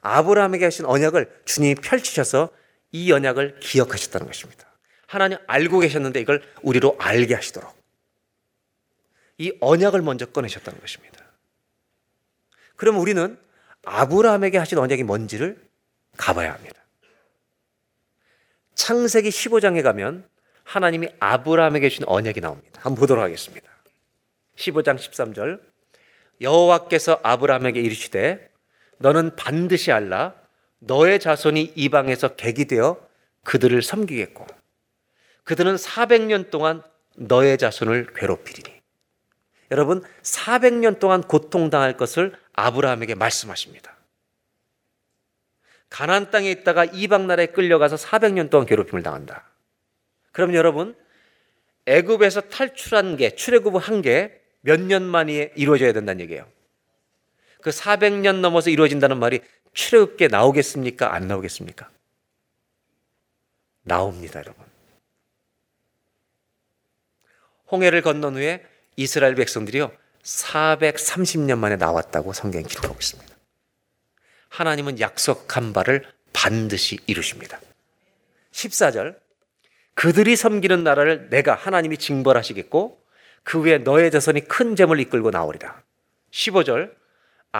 아브라함에게 하신 언약을 주님이 펼치셔서 이 언약을 기억하셨다는 것입니다. 하나님 알고 계셨는데 이걸 우리로 알게 하시도록 이 언약을 먼저 꺼내셨다는 것입니다. 그럼 우리는 아브라함에게 하신 언약이 뭔지를 가봐야 합니다. 창세기 15장에 가면 하나님이 아브라함에게 주신 언약이 나옵니다. 한번 보도록 하겠습니다. 15장 13절 여호와께서 아브라함에게 이르시되 너는 반드시 알라 너의 자손이 이방에서 객이 되어 그들을 섬기겠고 그들은 400년 동안 너의 자손을 괴롭히리니 여러분 400년 동안 고통당할 것을 아브라함에게 말씀하십니다. 가나안 땅에 있다가 이방 나라에 끌려가서 400년 동안 괴롭힘을 당한다. 그럼 여러분 애굽에서 탈출한 게 출애굽을 한게 몇 년 만에 이루어져야 된다는 얘기예요. 그 400년 넘어서 이루어진다는 말이 출애굽게 나오겠습니까? 안 나오겠습니까? 나옵니다, 여러분. 홍해를 건넌 후에 이스라엘 백성들이요 430년 만에 나왔다고 성경에 기록하고 있습니다. 하나님은 약속한 바를 반드시 이루십니다. 14절 그들이 섬기는 나라를 내가 하나님이 징벌하시겠고 그 위에 너의 자손이 큰 재물 이끌고 나오리라. 15절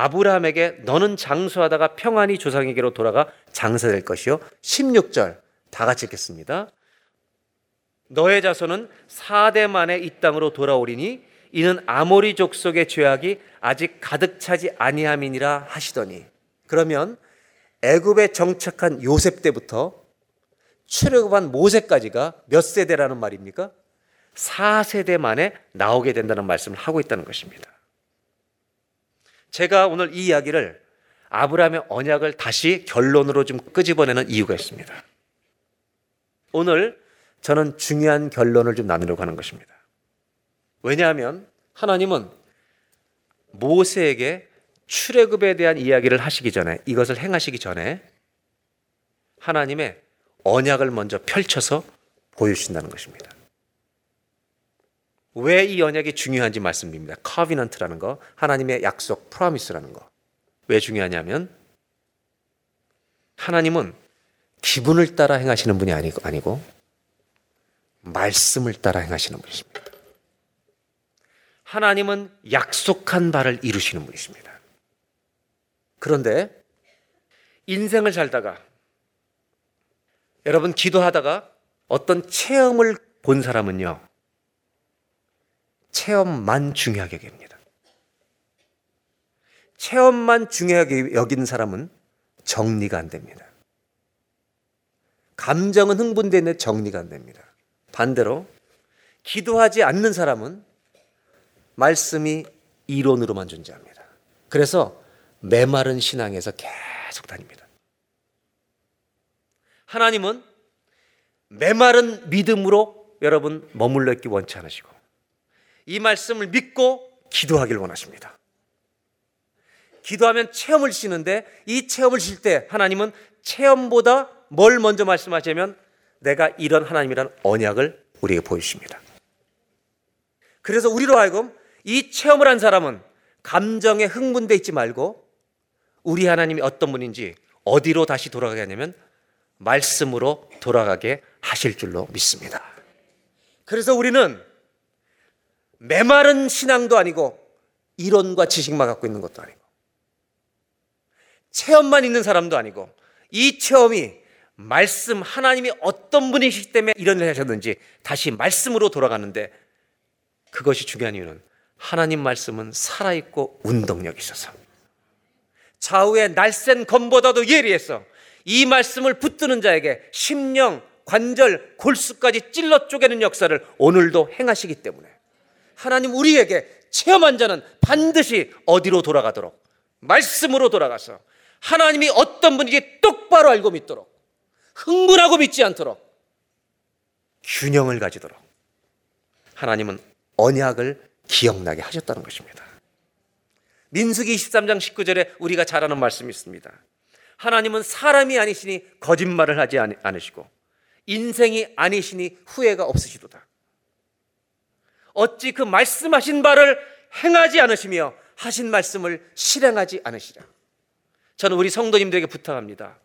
아브라함에게 너는 장수하다가 평안히 조상에게로 돌아가 장사될 것이요. 16절 다 같이 읽겠습니다. 너의 자손은 4대 만에 이 땅으로 돌아오리니 이는 아모리 족속의 죄악이 아직 가득 차지 아니함이니라 하시더니 그러면 애굽에 정착한 요셉 때부터 출애굽한 모세까지가 몇 세대라는 말입니까? 4세대 만에 나오게 된다는 말씀을 하고 있다는 것입니다. 제가 오늘 이 이야기를 아브라함의 언약을 다시 결론으로 좀 끄집어내는 이유가 있습니다. 오늘 저는 중요한 결론을 좀 나누려고 하는 것입니다. 왜냐하면 하나님은 모세에게 출애굽에 대한 이야기를 하시기 전에 이것을 행하시기 전에 하나님의 언약을 먼저 펼쳐서 보여주신다는 것입니다. 왜 이 언약이 중요한지 말씀드립니다. 커비넌트라는 거, 하나님의 약속, 프로미스라는 거. 왜 중요하냐면 하나님은 기분을 따라 행하시는 분이 아니고, 아니고 말씀을 따라 행하시는 분이십니다. 하나님은 약속한 바를 이루시는 분이십니다. 그런데 인생을 살다가 여러분 기도하다가 어떤 체험을 본 사람은요. 체험만 중요하게 여깁니다. 체험만 중요하게 여기는 사람은 정리가 안 됩니다. 감정은 흥분되는데 정리가 안 됩니다. 반대로 기도하지 않는 사람은 말씀이 이론으로만 존재합니다. 그래서 메마른 신앙에서 계속 다닙니다. 하나님은 메마른 믿음으로 여러분 머물러 있기 원치 않으시고 이 말씀을 믿고 기도하길 원하십니다. 기도하면 체험을 주시는데 이 체험을 주실 때 하나님은 체험보다 뭘 먼저 말씀하시냐면 내가 이런 하나님이란 언약을 우리에게 보여주십니다. 그래서 우리로 하여금 이 체험을 한 사람은 감정에 흥분돼 있지 말고 우리 하나님이 어떤 분인지 어디로 다시 돌아가게 하냐면 말씀으로 돌아가게 하실 줄로 믿습니다. 그래서 우리는 메마른 신앙도 아니고 이론과 지식만 갖고 있는 것도 아니고 체험만 있는 사람도 아니고 이 체험이 말씀 하나님이 어떤 분이시기 때문에 이런 일을 하셨는지 다시 말씀으로 돌아가는데 그것이 중요한 이유는 하나님 말씀은 살아있고 운동력이 있어서. 좌우의 날쌘 검보다도 예리해서 이 말씀을 붙드는 자에게 심령, 관절, 골수까지 찔러 쪼개는 역사를 오늘도 행하시기 때문에 하나님 우리에게 체험한 자는 반드시 어디로 돌아가도록 말씀으로 돌아가서 하나님이 어떤 분인지 똑바로 알고 믿도록 흥분하고 믿지 않도록 균형을 가지도록 하나님은 언약을 기억나게 하셨다는 것입니다. 민수기 23장 19절에 우리가 잘 아는 말씀이 있습니다. 하나님은 사람이 아니시니 거짓말을 하지 않으시고 인생이 아니시니 후회가 없으시도다. 어찌 그 말씀하신 바를 행하지 않으시며 하신 말씀을 실행하지 않으시랴. 저는 우리 성도님들에게 부탁합니다.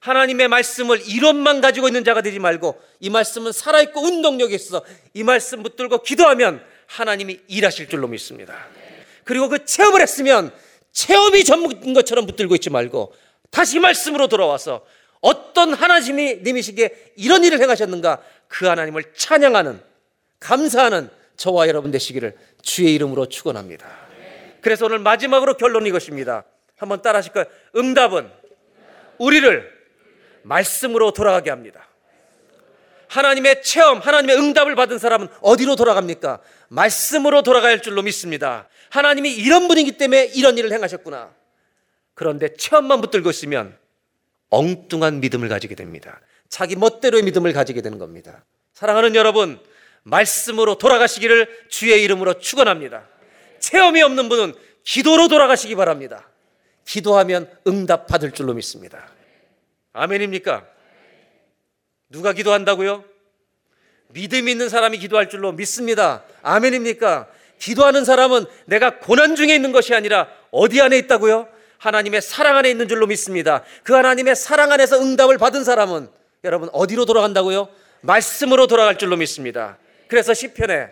하나님의 말씀을 이론만 가지고 있는 자가 되지 말고 이 말씀은 살아있고 운동력이 있어 이 말씀 붙들고 기도하면 하나님이 일하실 줄로 믿습니다. 그리고 그 체험을 했으면 체험이 전부인 것처럼 붙들고 있지 말고 다시 말씀으로 돌아와서 어떤 하나님이 님이시기에 이런 일을 행하셨는가 그 하나님을 찬양하는 감사하는 저와 여러분 되시기를 주의 이름으로 축원합니다. 그래서 오늘 마지막으로 결론 이것입니다. 한번 따라 하실까요? 응답은 우리를 말씀으로 돌아가게 합니다. 하나님의 체험, 하나님의 응답을 받은 사람은 어디로 돌아갑니까? 말씀으로 돌아갈 줄로 믿습니다. 하나님이 이런 분이기 때문에 이런 일을 행하셨구나. 그런데 체험만 붙들고 있으면 엉뚱한 믿음을 가지게 됩니다. 자기 멋대로의 믿음을 가지게 되는 겁니다. 사랑하는 여러분, 말씀으로 돌아가시기를 주의 이름으로 축원합니다. 체험이 없는 분은 기도로 돌아가시기 바랍니다. 기도하면 응답 받을 줄로 믿습니다. 아멘입니까? 누가 기도한다고요? 믿음 있는 사람이 기도할 줄로 믿습니다. 아멘입니까? 기도하는 사람은 내가 고난 중에 있는 것이 아니라 어디 안에 있다고요? 하나님의 사랑 안에 있는 줄로 믿습니다. 그 하나님의 사랑 안에서 응답을 받은 사람은 여러분 어디로 돌아간다고요? 말씀으로 돌아갈 줄로 믿습니다. 그래서 시편에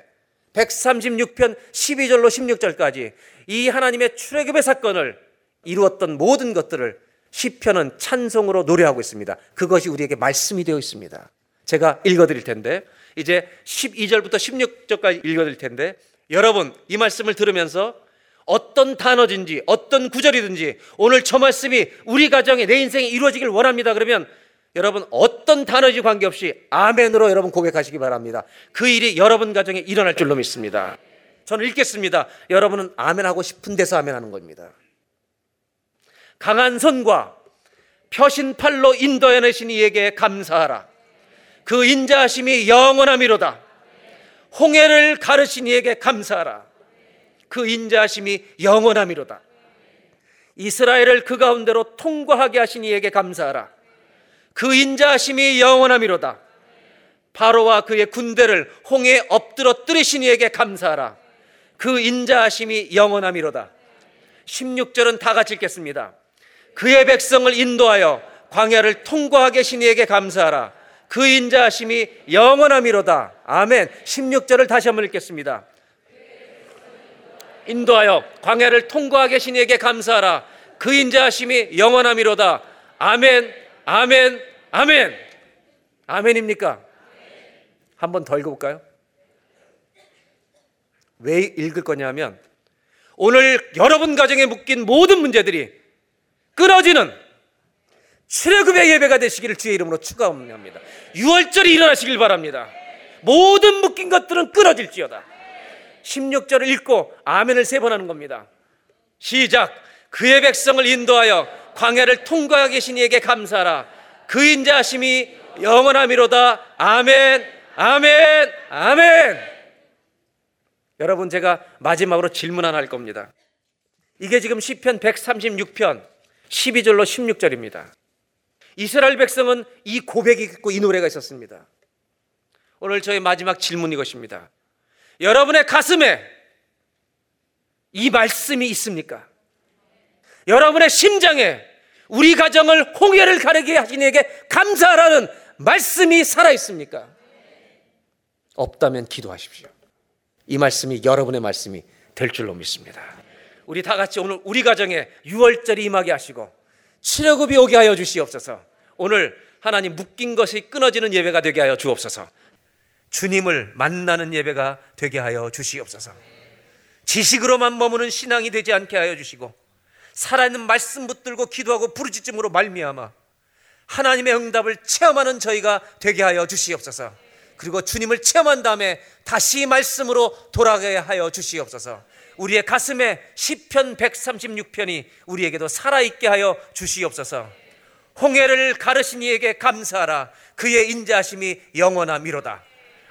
136편 12절로 16절까지 이 하나님의 출애굽의 사건을 이루었던 모든 것들을 시편은 찬송으로 노래하고 있습니다. 그것이 우리에게 말씀이 되어 있습니다. 제가 읽어 드릴 텐데 이제 12절부터 16절까지 읽어 드릴 텐데 여러분 이 말씀을 들으면서 어떤 단어든지 어떤 구절이든지 오늘 저 말씀이 우리 가정에 내 인생에 이루어지길 원합니다. 그러면 여러분 어떤 단어지 관계없이 아멘으로 여러분 고백하시기 바랍니다. 그 일이 여러분 가정에 일어날 줄로 믿습니다. 저는 읽겠습니다. 여러분은 아멘하고 싶은 데서 아멘하는 겁니다. 강한 손과 표신팔로 인도해내신 이에게 감사하라. 그 인자하심이 영원함이로다. 홍해를 가르신 이에게 감사하라. 그 인자하심이 영원함이로다. 이스라엘을 그 가운데로 통과하게 하신 이에게 감사하라. 그 인자하심이 영원함이로다. 바로와 그의 군대를 홍해에 엎드러 뜨리신 이에게 감사하라. 그 인자하심이 영원함이로다. 16절은 다 같이 읽겠습니다. 그의 백성을 인도하여 광야를 통과하게 하신 이에게 감사하라. 그 인자하심이 영원함이로다. 아멘. 16절을 다시 한번 읽겠습니다. 인도하여 광야를 통과하게 하신 이에게 감사하라. 그 인자하심이 영원함이로다. 아멘. 아멘. 아멘. 아멘입니까? 한 번 더 읽어볼까요? 왜 읽을 거냐면 오늘 여러분 가정에 묶인 모든 문제들이 끊어지는 출애굽의 예배가 되시기를 주의 이름으로 축원합니다. 6월절이 일어나시길 바랍니다. 모든 묶인 것들은 끊어질지어다. 16절을 읽고 아멘을 세 번 하는 겁니다. 시작. 그의 백성을 인도하여 광야를 통과하게 계신 이에게 감사하라. 그 인자하심이 영원함이로다. 아멘. 아멘. 아멘. 여러분 제가 마지막으로 질문 하나 할 겁니다. 이게 지금 시편 136편 12절로 16절입니다. 이스라엘 백성은 이 고백이 있고 이 노래가 있었습니다. 오늘 저의 마지막 질문 이것입니다. 여러분의 가슴에 이 말씀이 있습니까? 여러분의 심장에 우리 가정을 홍해를 가르게 하신 에게 감사하라는 말씀이 살아 있습니까? 없다면 기도하십시오. 이 말씀이 여러분의 말씀이 될 줄로 믿습니다. 우리 다 같이 오늘 우리 가정에 6월절이 임하게 하시고 치료급이 오게 하여 주시옵소서. 오늘 하나님 묶인 것이 끊어지는 예배가 되게 하여 주옵소서. 주님을 만나는 예배가 되게 하여 주시옵소서. 지식으로만 머무는 신앙이 되지 않게 하여 주시고 살아있는 말씀 붙들고 기도하고 부르짖음으로 말미암아 하나님의 응답을 체험하는 저희가 되게 하여 주시옵소서. 그리고 주님을 체험한 다음에 다시 말씀으로 돌아가게 하여 주시옵소서. 우리의 가슴에 시편 136편이 우리에게도 살아있게 하여 주시옵소서. 홍해를 가르신 이에게 감사하라. 그의 인자하심이 영원함이로다.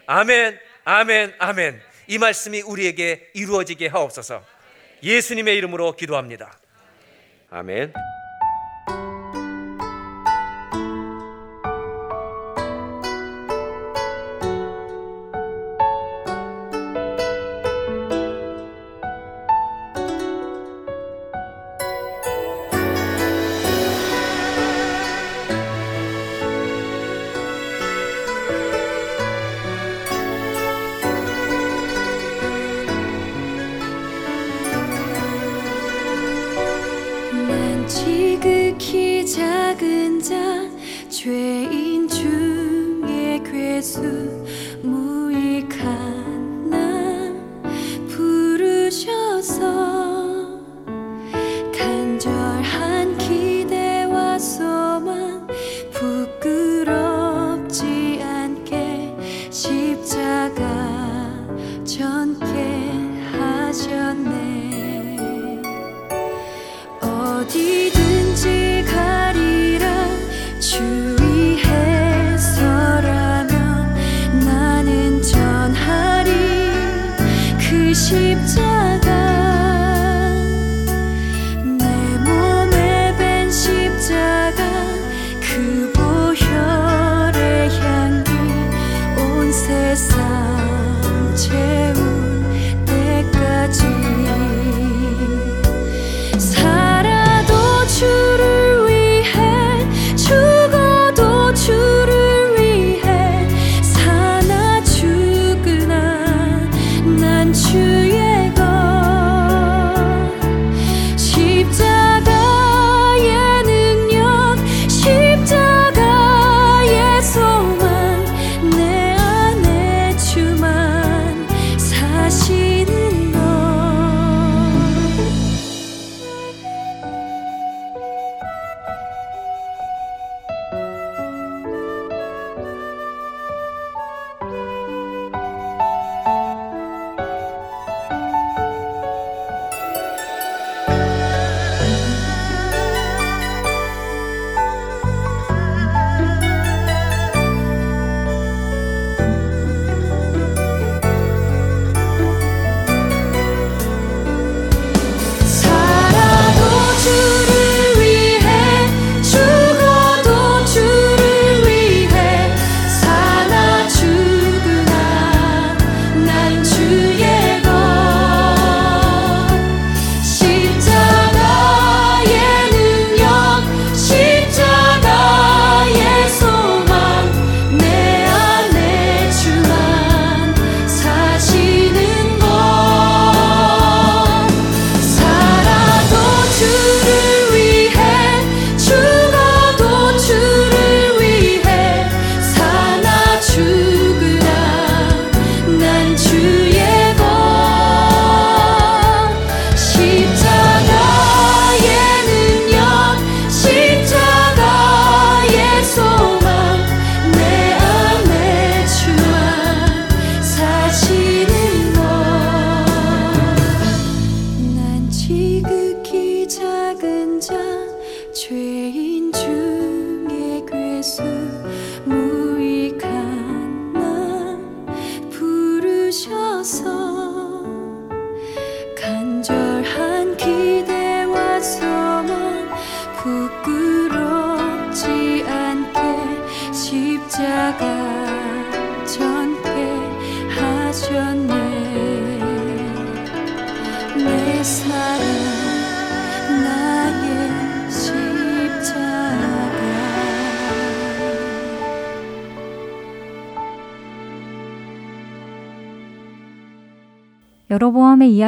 아멘, 아멘, 아멘. 이 말씀이 우리에게 이루어지게 하옵소서. 예수님의 이름으로 기도합니다. 아멘.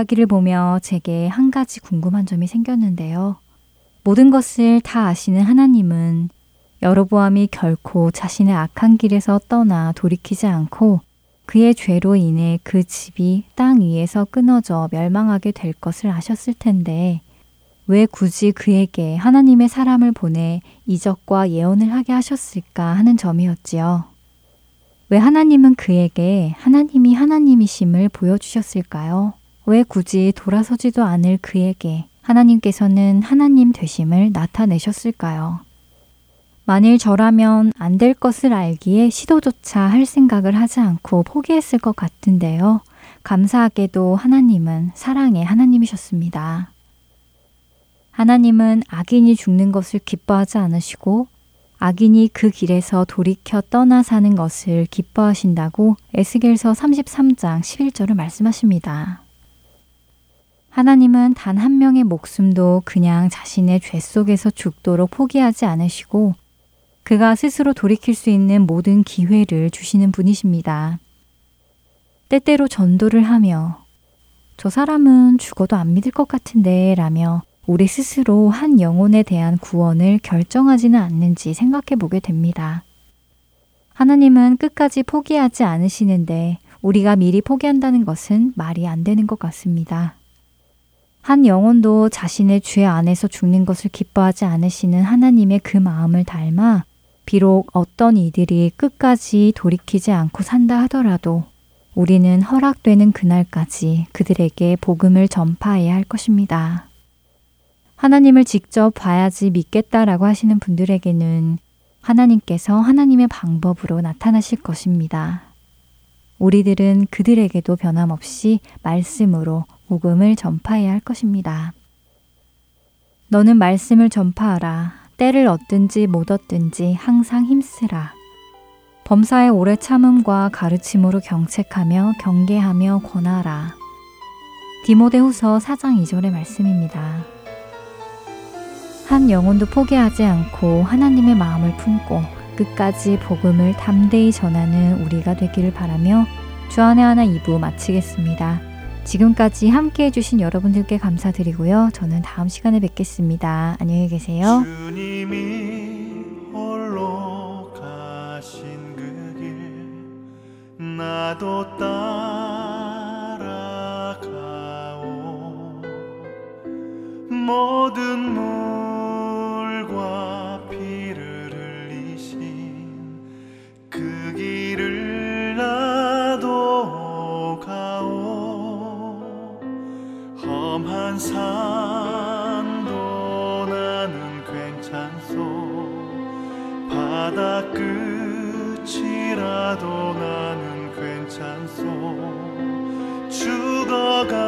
이야기를 보며 제게 한 가지 궁금한 점이 생겼는데요. 모든 것을 다 아시는 하나님은 여로보암이 결코 자신의 악한 길에서 떠나 돌이키지 않고 그의 죄로 인해 그 집이 땅 위에서 끊어져 멸망하게 될 것을 아셨을 텐데 왜 굳이 그에게 하나님의 사람을 보내 이적과 예언을 하게 하셨을까 하는 점이었지요. 왜 하나님은 그에게 하나님이 하나님이심을 보여주셨을까요? 왜 굳이 돌아서지도 않을 그에게 하나님께서는 하나님 되심을 나타내셨을까요? 만일 저라면 안 될 것을 알기에 시도조차 할 생각을 하지 않고 포기했을 것 같은데요. 감사하게도 하나님은 사랑의 하나님이셨습니다. 하나님은 악인이 죽는 것을 기뻐하지 않으시고 악인이 그 길에서 돌이켜 떠나 사는 것을 기뻐하신다고 에스겔서 33장 11절을 말씀하십니다. 하나님은 단 한 명의 목숨도 그냥 자신의 죄 속에서 죽도록 포기하지 않으시고 그가 스스로 돌이킬 수 있는 모든 기회를 주시는 분이십니다. 때때로 전도를 하며 저 사람은 죽어도 안 믿을 것 같은데 라며 우리 스스로 한 영혼에 대한 구원을 결정하지는 않는지 생각해 보게 됩니다. 하나님은 끝까지 포기하지 않으시는데 우리가 미리 포기한다는 것은 말이 안 되는 것 같습니다. 한 영혼도 자신의 죄 안에서 죽는 것을 기뻐하지 않으시는 하나님의 그 마음을 닮아 비록 어떤 이들이 끝까지 돌이키지 않고 산다 하더라도 우리는 허락되는 그날까지 그들에게 복음을 전파해야 할 것입니다. 하나님을 직접 봐야지 믿겠다라고 하시는 분들에게는 하나님께서 하나님의 방법으로 나타나실 것입니다. 우리들은 그들에게도 변함없이 말씀으로 복음을 전파해야 할 것입니다. 너는 말씀을 전파하라. 때를 얻든지 못 얻든지 항상 힘쓰라. 범사의 오래 참음과 가르침으로 경책하며 경계하며 권하라. 디모데후서 4장 2절의 말씀입니다. 한 영혼도 포기하지 않고 하나님의 마음을 품고 끝까지 복음을 담대히 전하는 우리가 되기를 바라며 주안의 하나 2부 마치겠습니다. 지금까지 함께 해주신 여러분들께 감사드리고요. 저는 다음 시간에 뵙겠습니다. 안녕히 계세요. 그길 나도 따라가오 모든 산도 나는 괜찮소. 바다 끝이라도 나는 괜찮소. 죽어가